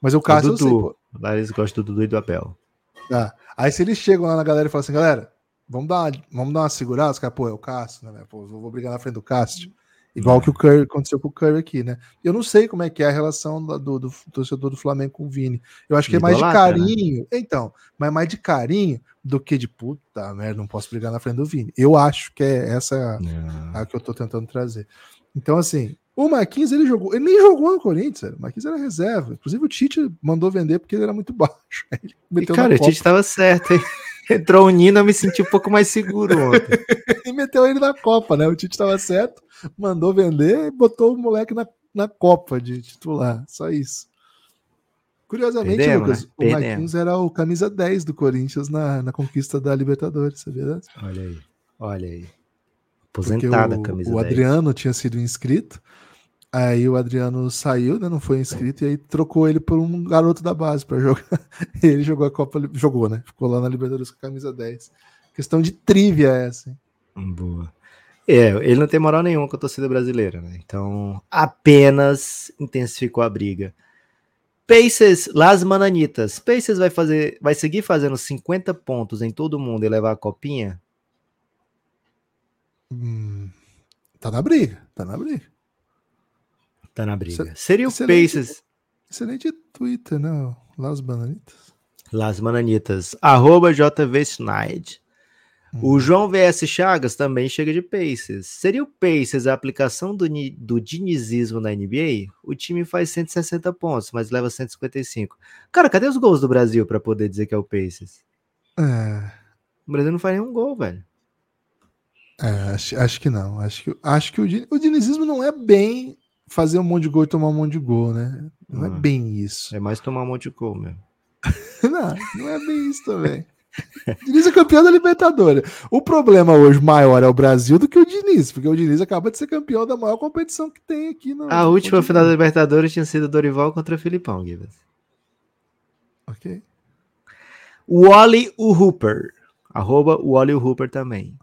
Mas o Cássio, o Dudu. Lá eles gostam do Dudu e do Abel. Tá. Aí se eles chegam lá na galera e falam assim, galera, vamos dar uma, vamos dar uma segurada, os caras, pô, é o Cássio, né? Pô, vou brigar na frente do Cássio. Igual que o Curry aconteceu com o Curry aqui, né? Eu não sei como é que é a relação do, do, do torcedor do Flamengo com o Vini. Eu acho que é mais de carinho. Né? Então, mas é mais de carinho do que de puta merda, não posso brigar na frente do Vini. Eu acho que é essa a que eu tô tentando trazer. Então, assim, o Marquinhos, ele jogou, ele nem jogou no Corinthians, o Marquinhos era reserva. Inclusive, o Tite mandou vender porque ele era muito baixo. e, cara, o Tite estava certo, hein? Entrou o Nino, eu me senti um pouco mais seguro ontem. e meteu ele na Copa, né? O Tite estava certo, mandou vender e botou o moleque na, na Copa de titular. Só isso. Curiosamente, Perdemos, Lucas, né? o Marquinhos era o camisa 10 do Corinthians na, na conquista da Libertadores, sabia? Olha aí, olha aí. Aposentada a camisa o 10. Adriano tinha sido inscrito Aí o Adriano saiu, né? Não foi inscrito, e aí trocou ele por um garoto da base para jogar. ele jogou a Copa, jogou, né? Ficou lá na Libertadores com a camisa 10. Questão de trivia essa, hein? Boa. É, ele não tem moral nenhuma com a torcida brasileira, né? Então, apenas intensificou a briga. Pacers, Las Mananitas. Pacers vai fazer, vai seguir fazendo 50 pontos em todo mundo e levar a copinha? Hum, tá na briga, tá na briga. Tá na briga. Seria o Pacers. Excelente Twitter, né? Las Bananitas. Las Bananitas. Arroba JV Schneid. Hum. O João VS Chagas também chega de Pacers. Seria o Pacers a aplicação do, do dinizismo na NBA? O time faz 160 pontos, mas leva 155. Cara, cadê os gols do Brasil para poder dizer que é o Pacers? É. O Brasil não faz nenhum gol, velho. É, acho, acho que não. Acho que, acho que o, o dinizismo não é bem fazer um monte de gol e tomar um monte de gol, né? Não é ah, bem isso. É mais tomar um monte de gol mesmo. não, não é bem isso também. Diniz é campeão da Libertadores. O problema hoje maior é o Brasil do que o Diniz, porque o Diniz acaba de ser campeão da maior competição que tem aqui. No, a última final da Libertadores tinha sido Dorival contra o Filipão, Guilherme. Ok. Wally o Hooper. Arroba Wally o Hooper também.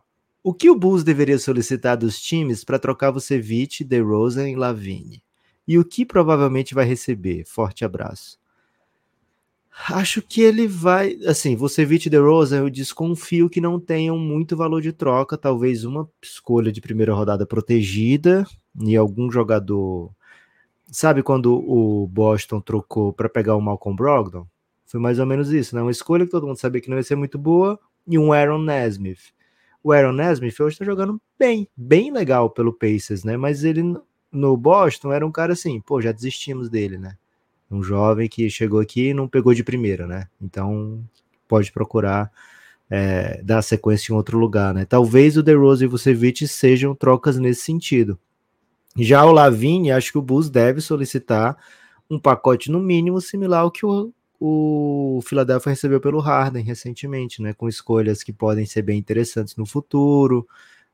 O que o Bulls deveria solicitar dos times para trocar Vucevic, DeRozan e Lavine? E o que provavelmente vai receber? Forte abraço. Acho que ele vai, assim, Vucevic e DeRozan, eu desconfio que não tenham muito valor de troca, talvez uma escolha de primeira rodada protegida e algum jogador. Sabe quando o Boston trocou para pegar o Malcolm Brogdon? Foi mais ou menos isso, né? Uma escolha que todo mundo sabia que não ia ser muito boa e um Aaron Nesmith o Aaron Nesmith hoje está jogando bem, bem legal pelo Pacers, né? Mas ele no Boston era um cara assim, pô, já desistimos dele, né? Um jovem que chegou aqui e não pegou de primeira, né? Então pode procurar é, dar sequência em outro lugar, né? Talvez o DeRozan e o Vucevic sejam trocas nesse sentido. Já o Lavigne, acho que o Bulls deve solicitar um pacote no mínimo similar ao que o, o Philadelphia recebeu pelo Harden recentemente, né? Com escolhas que podem ser bem interessantes no futuro.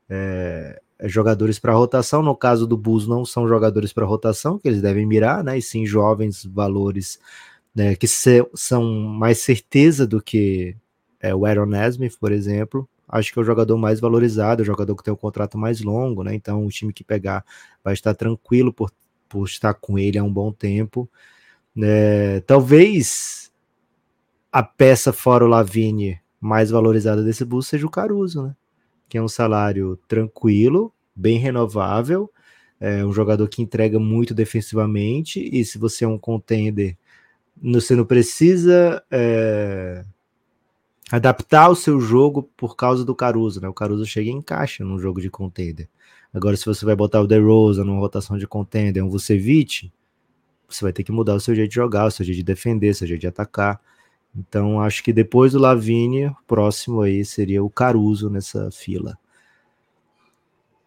É, jogadores para rotação, no caso do Bulls não são jogadores para rotação que eles devem mirar, né? E sim jovens valores né, que se, são mais certeza do que é, o Aaron Nesmith, por exemplo. Acho que é o jogador mais valorizado, é o jogador que tem o contrato mais longo, né? Então o time que pegar vai estar tranquilo por, por estar com ele há um bom tempo. É, talvez a peça fora o Lavigne mais valorizada desse bus seja o Caruso, né? Que é um salário tranquilo, bem renovável, é um jogador que entrega muito defensivamente, e se você é um contender, você não precisa é, adaptar o seu jogo por causa do Caruso, né? O Caruso chega e encaixa num jogo de contender. Agora, se você vai botar o DeRozan numa rotação de contender, um Vucevic, você vai ter que mudar o seu jeito de jogar, o seu jeito de defender, o seu jeito de atacar. Então, acho que depois do Lavigne, próximo aí seria o Caruso nessa fila.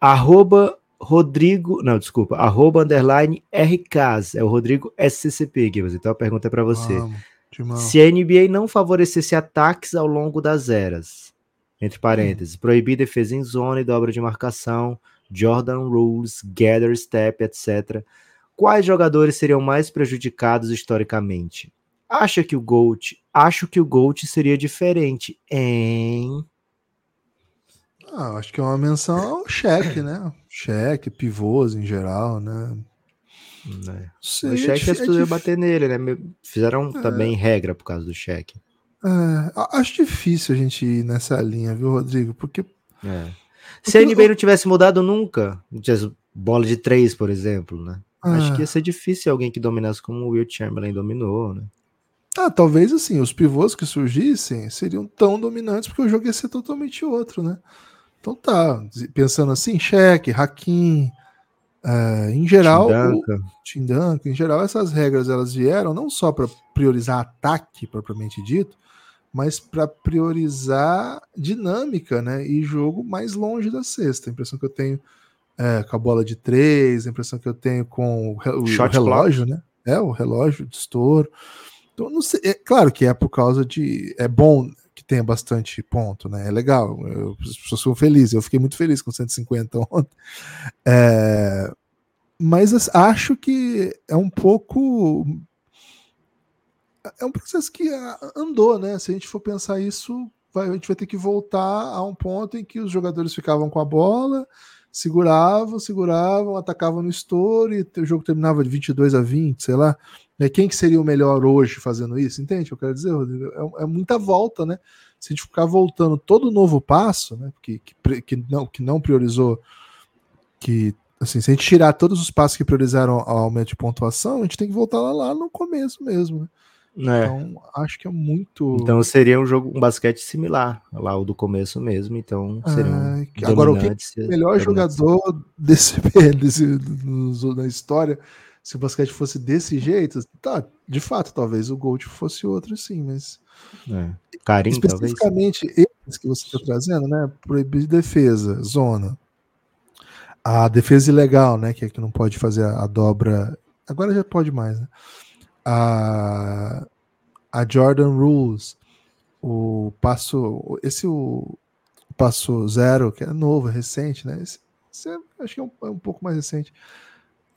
Arroba Rodrigo, não, desculpa, arroba underline RKs, é o Rodrigo SCCP, Guilherme. Então a pergunta é para você. Se a NBA não favorecesse ataques ao longo das eras, entre parênteses, hum. proibir defesa em zona e dobra de marcação, Jordan Rules, Gather Step, etc., quais jogadores seriam mais prejudicados historicamente? Acha que o Gold, acho que o Gold seria diferente, hein? Ah, acho que é uma menção ao cheque, né? Cheque, pivôs em geral, né? né? o cheque é, é bater nele, né? Fizeram é. também regra por causa do cheque. É, acho difícil a gente ir nessa linha, viu, Rodrigo? Porque. É. Se a NBA não tivesse mudado nunca, bola de três, por exemplo, né? Acho que ia ser difícil alguém que dominasse como o Will Chamberlain dominou, né? Ah, talvez assim, os pivôs que surgissem seriam tão dominantes porque o jogo ia ser totalmente outro, né? Então tá, pensando assim, cheque, Hakim, é, em geral, Tindanka, em geral essas regras elas vieram não só para priorizar ataque propriamente dito, mas para priorizar dinâmica, né? E jogo mais longe da cesta. A impressão que eu tenho é, com a bola de três, a impressão que eu tenho com o, o relógio, né? É, o relógio de estouro. Então, não sei, é claro que é por causa de. É bom que tenha bastante ponto, né? É legal. Eu, as pessoas ficam felizes. Eu fiquei muito feliz com 150 ontem. É, mas acho que é um pouco. É um processo que andou, né? Se a gente for pensar isso, vai, a gente vai ter que voltar a um ponto em que os jogadores ficavam com a bola, seguravam, seguravam, atacavam no estouro e o jogo terminava de 22 a 20, sei lá. Né? Quem que seria o melhor hoje fazendo isso? Entende eu quero dizer, Rodrigo? É, é, muita volta, né? Se a gente ficar voltando todo novo passo, né? Que, que, que, não, que não priorizou, que assim, se a gente tirar todos os passos que priorizaram aumento de pontuação, a gente tem que voltar lá, lá no começo mesmo. Né? É. Então, acho que é muito. Então seria um jogo, um basquete similar lá o do começo mesmo. Então seria um Agora, o que é o melhor jogador desse, desse, na história se o basquete fosse desse jeito, tá, de fato, talvez o Gold fosse outro, sim, mas. É. Carinho, Especificamente talvez. esses que você está trazendo, né? Proibir defesa, zona. A defesa ilegal, né? Que é que não pode fazer a, a dobra. Agora já pode mais, né? A, a Jordan Rules, o passo. Esse o, o passo zero, que é novo, recente, né? Esse, esse é, acho que é um, é um pouco mais recente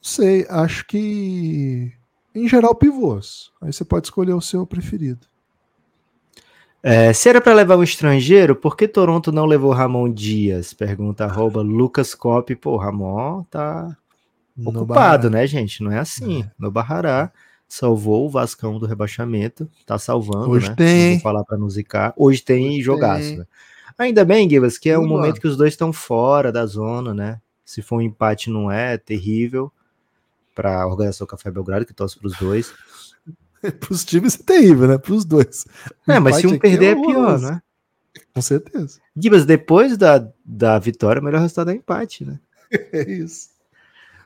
sei, acho que em geral pivôs. Aí você pode escolher o seu preferido. É, se era para levar um estrangeiro, por que Toronto não levou Ramon Dias? Pergunta arroba Lucas Cop. Pô, Ramon tá ocupado, né, gente? Não é assim. É. No Barrará salvou o Vascão do rebaixamento, tá salvando, Hoje né? Tem. Vou falar para zicar. Hoje tem Hoje jogaço, tem. Né? Ainda bem, Givas, que é um momento que os dois estão fora da zona, né? Se for um empate não é terrível para a organização Café Belgrado, que torce para os dois. para os times é terrível, né? Para os dois. O é, mas se um perder é, é pior, né? Com certeza. Gibas, depois da, da vitória, o melhor resultado é empate, né? É isso.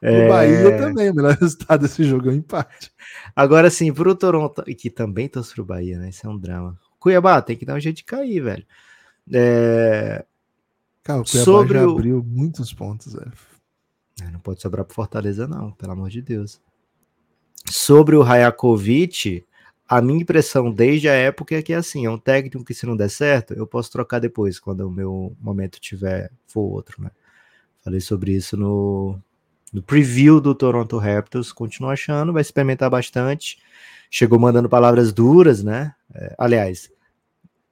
É... O Bahia também, o melhor resultado desse jogo é o empate. Agora sim, pro Toronto, que também torce pro Bahia, né? Isso é um drama. Cuiabá tem que dar um jeito de cair, velho. É... Cara, o Cuiabá Sobre já o... abriu muitos pontos, velho. É, não pode sobrar para Fortaleza, não, pelo amor de Deus. Sobre o Rajakovic, a minha impressão desde a época é que assim, é um técnico que se não der certo, eu posso trocar depois, quando o meu momento tiver for outro, né? Falei sobre isso no, no preview do Toronto Raptors, continuo achando, vai experimentar bastante. Chegou mandando palavras duras, né? É, aliás,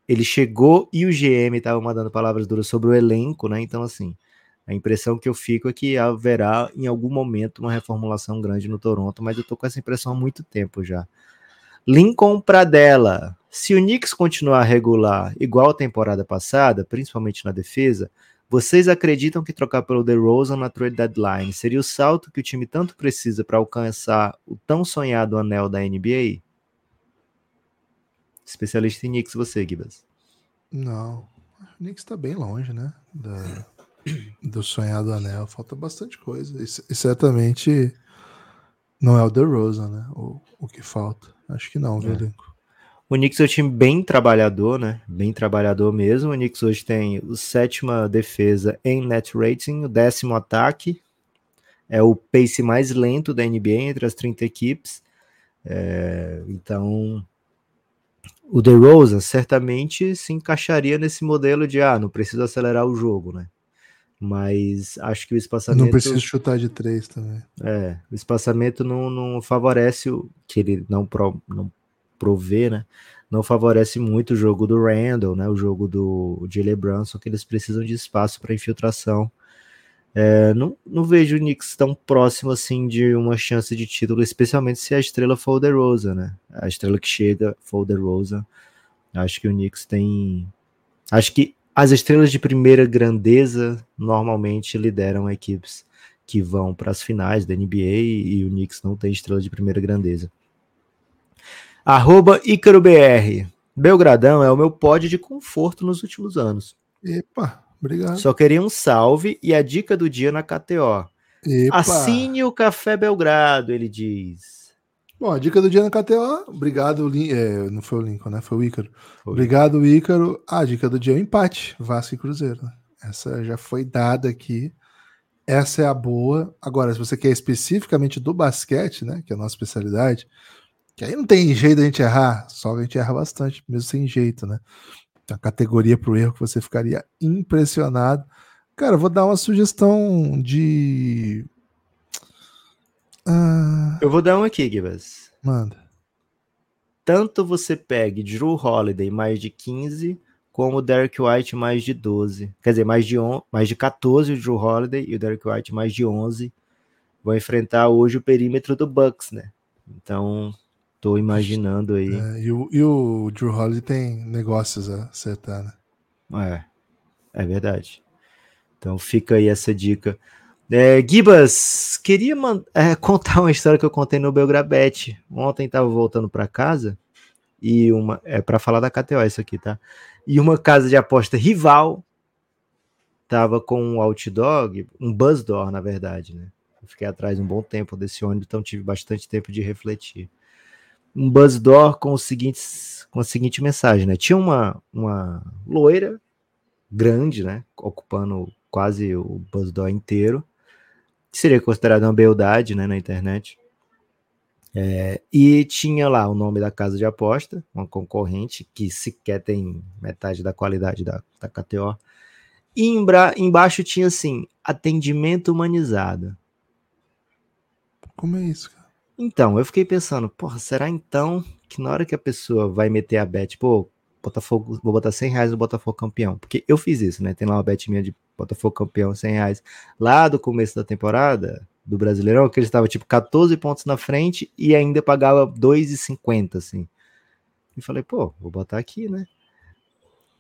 ele chegou e o GM estava mandando palavras duras sobre o elenco, né? Então, assim, a impressão que eu fico é que haverá em algum momento uma reformulação grande no Toronto, mas eu tô com essa impressão há muito tempo já. Lincoln Pradella. Se o Knicks continuar regular igual a temporada passada, principalmente na defesa, vocês acreditam que trocar pelo DeRozan na trade deadline seria o salto que o time tanto precisa para alcançar o tão sonhado anel da NBA? Especialista em Knicks, você, Gibas. Não, o Knicks está bem longe, né? Da do sonhado anel. Falta bastante coisa. E, certamente não é o The Rosa, né? O, o que falta. Acho que não, é. O Knicks é um time bem trabalhador, né? Bem trabalhador mesmo. O Knicks hoje tem o sétima defesa em net rating, o décimo ataque. É o pace mais lento da NBA entre as 30 equipes. É, então, o DeRozan certamente se encaixaria nesse modelo de ah, não precisa acelerar o jogo, né? mas acho que o espaçamento. Não precisa chutar de três também. É, o espaçamento não, não favorece o que ele não, pro, não provê, né? não favorece muito o jogo do Randall, né? O jogo do Jalen Brunson, que eles precisam de espaço para infiltração. É, não, não vejo o Knicks tão próximo assim de uma chance de título, especialmente se a estrela for o DeRozan, né? A estrela que chega for o DeRozan. Acho que o Knicks tem... Acho que as estrelas de primeira grandeza normalmente lideram equipes que vão para as finais da NBA e o Knicks não tem estrela de primeira grandeza. Arroba IcaroBR. Belgradão é o meu pódio de conforto nos últimos anos. Epa, obrigado. Só queria um salve e a dica do dia na KTO. Epa. Assine o Café Belgrado, ele diz. Bom, a dica do dia na KTO. Obrigado, é, não foi o Lincoln, né? Foi o Ícaro. Foi. Obrigado, Ícaro. A dica do dia é o empate, Vasco e Cruzeiro. né? Essa já foi dada aqui. Essa é a boa. Agora, se você quer especificamente do basquete, né? Que é a nossa especialidade, que aí não tem jeito da gente errar, só a gente erra bastante, mesmo sem jeito, né? Tem uma categoria para o erro que você ficaria impressionado. Cara, eu vou dar uma sugestão de. Ah, Eu vou dar um aqui, Gibas. manda. Tanto você pegue Drew Holiday mais de 15, como o Derek White mais de 12. Quer dizer, mais de, on, mais de 14 o Drew Holiday e o Derek White mais de 11. Vão enfrentar hoje o perímetro do Bucks, né? Então, tô imaginando aí. É, e, o, e o Drew Holiday tem negócios a acertar, né? É, é verdade. Então fica aí essa dica. É, Gibas, queria é, contar uma história que eu contei no Belgrabet. Ontem estava voltando para casa e uma é para falar da KTO isso aqui, tá? E uma casa de aposta rival tava com um outdog, um buzz door, na verdade, né? Eu fiquei atrás um bom tempo desse ônibus, então tive bastante tempo de refletir. Um buzz door com, os seguintes, com a seguinte mensagem, né? Tinha uma, uma loira grande, né? Ocupando quase o buzz door inteiro, que seria considerado uma beldade, né? Na internet. É, e tinha lá o nome da casa de aposta, uma concorrente que sequer tem metade da qualidade da, da KTO. E embra- embaixo tinha assim: atendimento humanizado. Como é isso? Então, eu fiquei pensando, porra, será então que na hora que a pessoa vai meter a bet, pô, Botafogo, vou botar 100 reais no Botafogo campeão? Porque eu fiz isso, né? Tem lá uma bet minha de Botafogo campeão, 100 reais. Lá do começo da temporada, do Brasileirão, que ele estava tipo 14 pontos na frente e ainda pagava 2,50, assim. E falei, pô, vou botar aqui, né?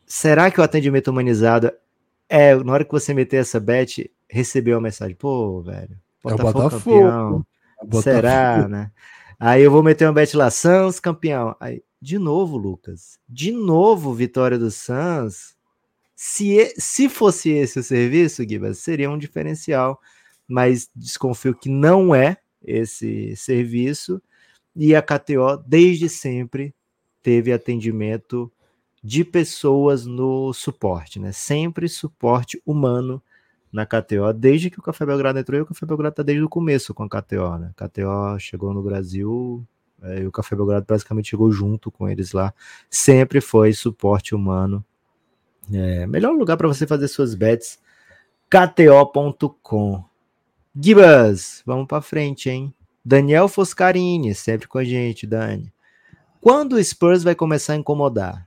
Será que o atendimento humanizado é, na hora que você meter essa bet, recebeu a mensagem, pô, velho, É o Botafogo Botafogo. campeão. Botafogo. Será, né? Aí eu vou meter uma bet lá, Suns campeão. Aí, de novo, Lucas. De novo, vitória do Suns. Se, se fosse esse o serviço, Gibas, seria um diferencial. Mas desconfio que não é esse serviço. E a KTO, desde sempre, teve atendimento de pessoas no suporte, né? Sempre suporte humano na KTO, desde que o Café Belgrado entrou, e o Café Belgrado está desde o começo com a KTO, né? KTO chegou no Brasil é, e o Café Belgrado praticamente chegou junto com eles lá. Sempre foi suporte humano. É, melhor lugar para você fazer suas bets, kto.com. Gibas, vamos para frente, hein? Daniel Foscarini, sempre com a gente, Dani. Quando o Spurs vai começar a incomodar?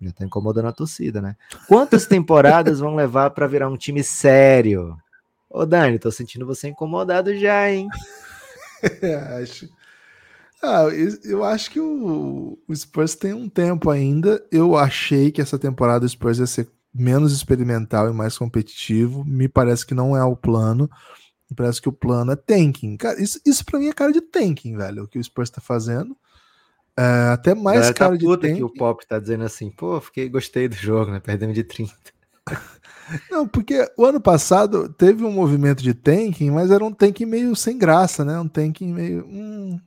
Já tá incomodando a torcida, né? Quantas temporadas vão levar para virar um time sério? Ô, Dani, tô sentindo você incomodado já, hein? Acho. Ah, eu- acho que o, o Spurs tem um tempo ainda. Eu achei que essa temporada o Spurs ia ser menos experimental e mais competitivo. Me parece que não é o plano. Me parece que o plano é tanking. Cara, isso, isso pra mim é cara de tanking, velho. O que o Spurs tá fazendo. É, até mais Galera tá cara de puta tanking. que o Pop tá dizendo assim, pô, fiquei, gostei do jogo, né? Perdemos de 30. Não, porque o ano passado teve um movimento de tanking, mas era um tanking meio sem graça, né? Um tanking meio. hum,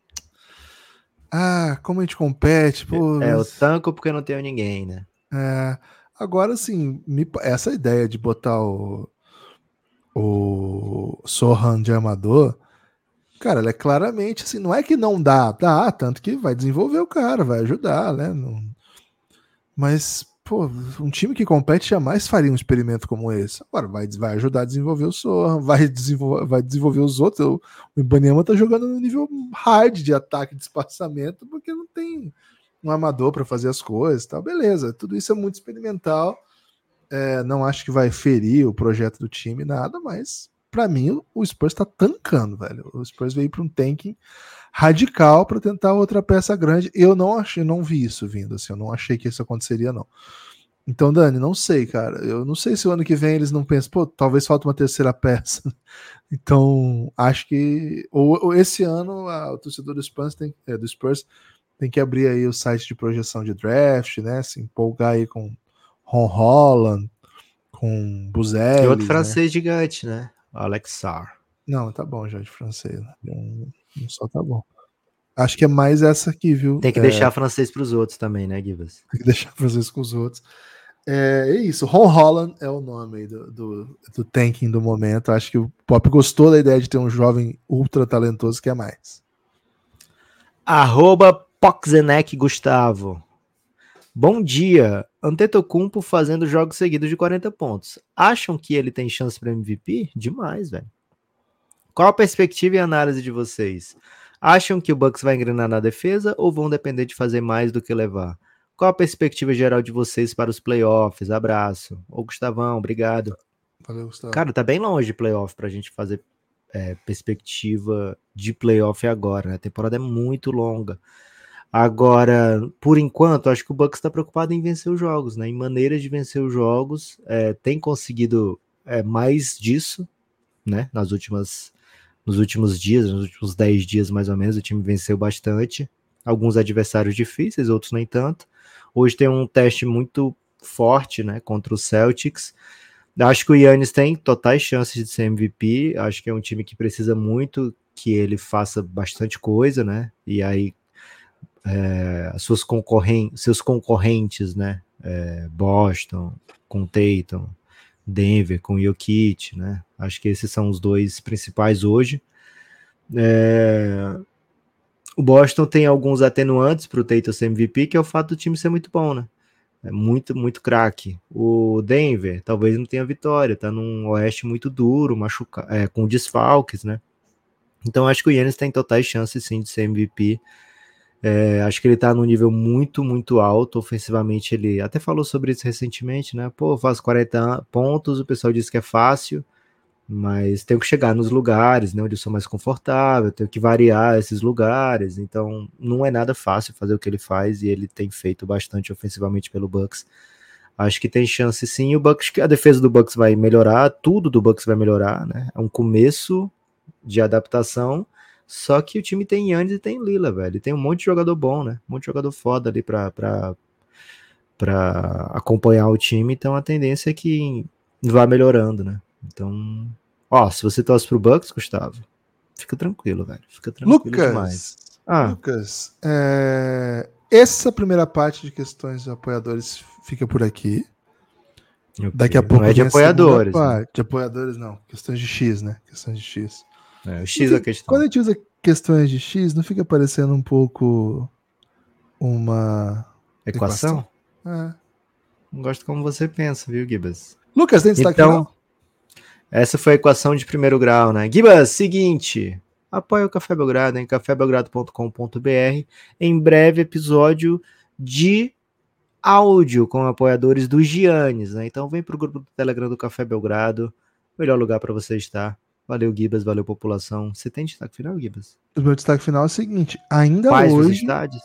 ah, como a gente compete, pô. É, mas- tanco porque não tenho ninguém, né? É, agora sim, me essa ideia de botar o, o Sohan de armador, cara, ela é claramente assim, não é que não dá, dá, tanto que vai desenvolver o cara, vai ajudar, né? Não- mas, pô, um time que compete jamais faria um experimento como esse. Agora, vai, vai ajudar a desenvolver o Sohan, vai desenvolver, vai desenvolver os outros. O, Ibanema tá jogando no nível hard de ataque de espaçamento, porque não tem um amador para fazer as coisas, tal. Beleza, tudo isso é muito experimental. É, não acho que vai ferir o projeto do time, nada, mas para mim o Spurs está tancando, velho. O Spurs veio para um tanking radical para tentar outra peça grande. Eu não achei, não vi isso vindo, assim, eu não achei que isso aconteceria, não. Então, Dani, não sei, cara. Eu não sei se o ano que vem eles não pensam, pô, talvez falta uma terceira peça. Então, acho que ou, ou esse ano a, o torcedor do Spurs, tem, é, do Spurs tem que abrir aí o site de projeção de draft, né? Se empolgar aí com Ron Holland, com Buzelli. E outro né? francês gigante, né? Alexar. Não, tá bom já de francês. Né? Um, um só tá bom. Acho que é mais essa aqui, viu? Tem que é, deixar francês para os outros também, né, Gibas? Tem que deixar francês com os outros. É, é isso, Ron Holland é o nome aí do, do, do tanking do momento. Acho que o Pop gostou da ideia de ter um jovem ultra talentoso que é mais. Arroba Poxenek Gustavo. Bom dia. Antetokounmpo fazendo jogos seguidos de 40 pontos. Acham que ele tem chance para MVP? Demais, velho. Qual a perspectiva e análise de vocês? Acham que o Bucks vai engrenar na defesa ou vão depender de fazer mais do que levar? Qual a perspectiva geral de vocês para os playoffs? Abraço. Ô, Gustavão, obrigado. Valeu, Gustavo. Cara, tá bem longe de playoff pra gente fazer é, perspectiva de playoff agora. Né? A temporada é muito longa. Agora, por enquanto, acho que o Bucks está preocupado em vencer os jogos, né? Em maneiras de vencer os jogos, é, tem conseguido é, mais disso, né? Nas últimas, nos últimos dias, nos últimos 10 dias mais ou menos, o time venceu bastante. Alguns adversários difíceis, outros nem tanto. Hoje tem um teste muito forte, né? Contra o Celtics. Acho que o Yannis tem totais chances de ser MVP. Acho que é um time que precisa muito que ele faça bastante coisa, né? E aí é, suas concorren seus concorrentes, né? É, Boston com Tatum, Denver com Jokic, né? Acho que esses são os dois principais hoje. É, o Boston tem alguns atenuantes para o Tatum ser MVP, que é o fato do time ser muito bom, né? É muito, muito craque. O Denver talvez não tenha vitória, tá num oeste muito duro, machuca, é, com desfalques, né? Então acho que o Yannis tem totais chances sim de ser MVP. É, acho que ele tá num nível muito, muito alto. Ofensivamente, ele até falou sobre isso recentemente, né? Pô, faz 40 pontos, o pessoal disse que é fácil, mas tenho que chegar nos lugares, né? Onde eu sou mais confortável, tenho que variar esses lugares. Então, não é nada fácil fazer o que ele faz e ele tem feito bastante ofensivamente pelo Bucks. Acho que tem chance sim. O Bucks, a defesa do Bucks vai melhorar, tudo do Bucks vai melhorar, né? É um começo de adaptação só que o time tem Yannis e tem Lila, velho. Tem um monte de jogador bom, né? Um monte de jogador foda ali pra, pra, pra acompanhar o time. Então a tendência é que vá melhorando, né? Então, ó, se você torce pro Bucks, Gustavo, fica tranquilo, velho. Fica tranquilo Lucas, demais. Ah, Lucas, é, essa primeira parte de questões de apoiadores fica por aqui. Daqui a pouco Não é de apoiadores. né? De apoiadores, não. Questões de X, né? Questões de X. É, o X da Enfim, questão. Quando a gente usa questões de X, não fica parecendo um pouco uma. Equação? É. Não gosto como você pensa, viu, Gibas? Lucas, tem destaque Então, final? Essa foi a equação de primeiro grau, né? Gibas, seguinte. Apoia o Café Belgrado em cafébelgrado.com.br. Em breve, episódio de áudio com apoiadores do Giannis, né? Então vem pro grupo do Telegram do Café Belgrado. Melhor lugar para você estar. Valeu, Gibas. Valeu, população. Você tem destaque final, Gibas? O meu destaque final é o seguinte: ainda Paz dos hoje. estádios?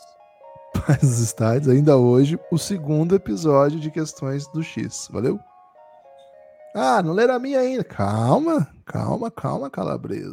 Paz dos estádios, ainda hoje, o segundo episódio de questões do X. Valeu? Ah, não leram a minha ainda. Calma, calma, calma, calabreso.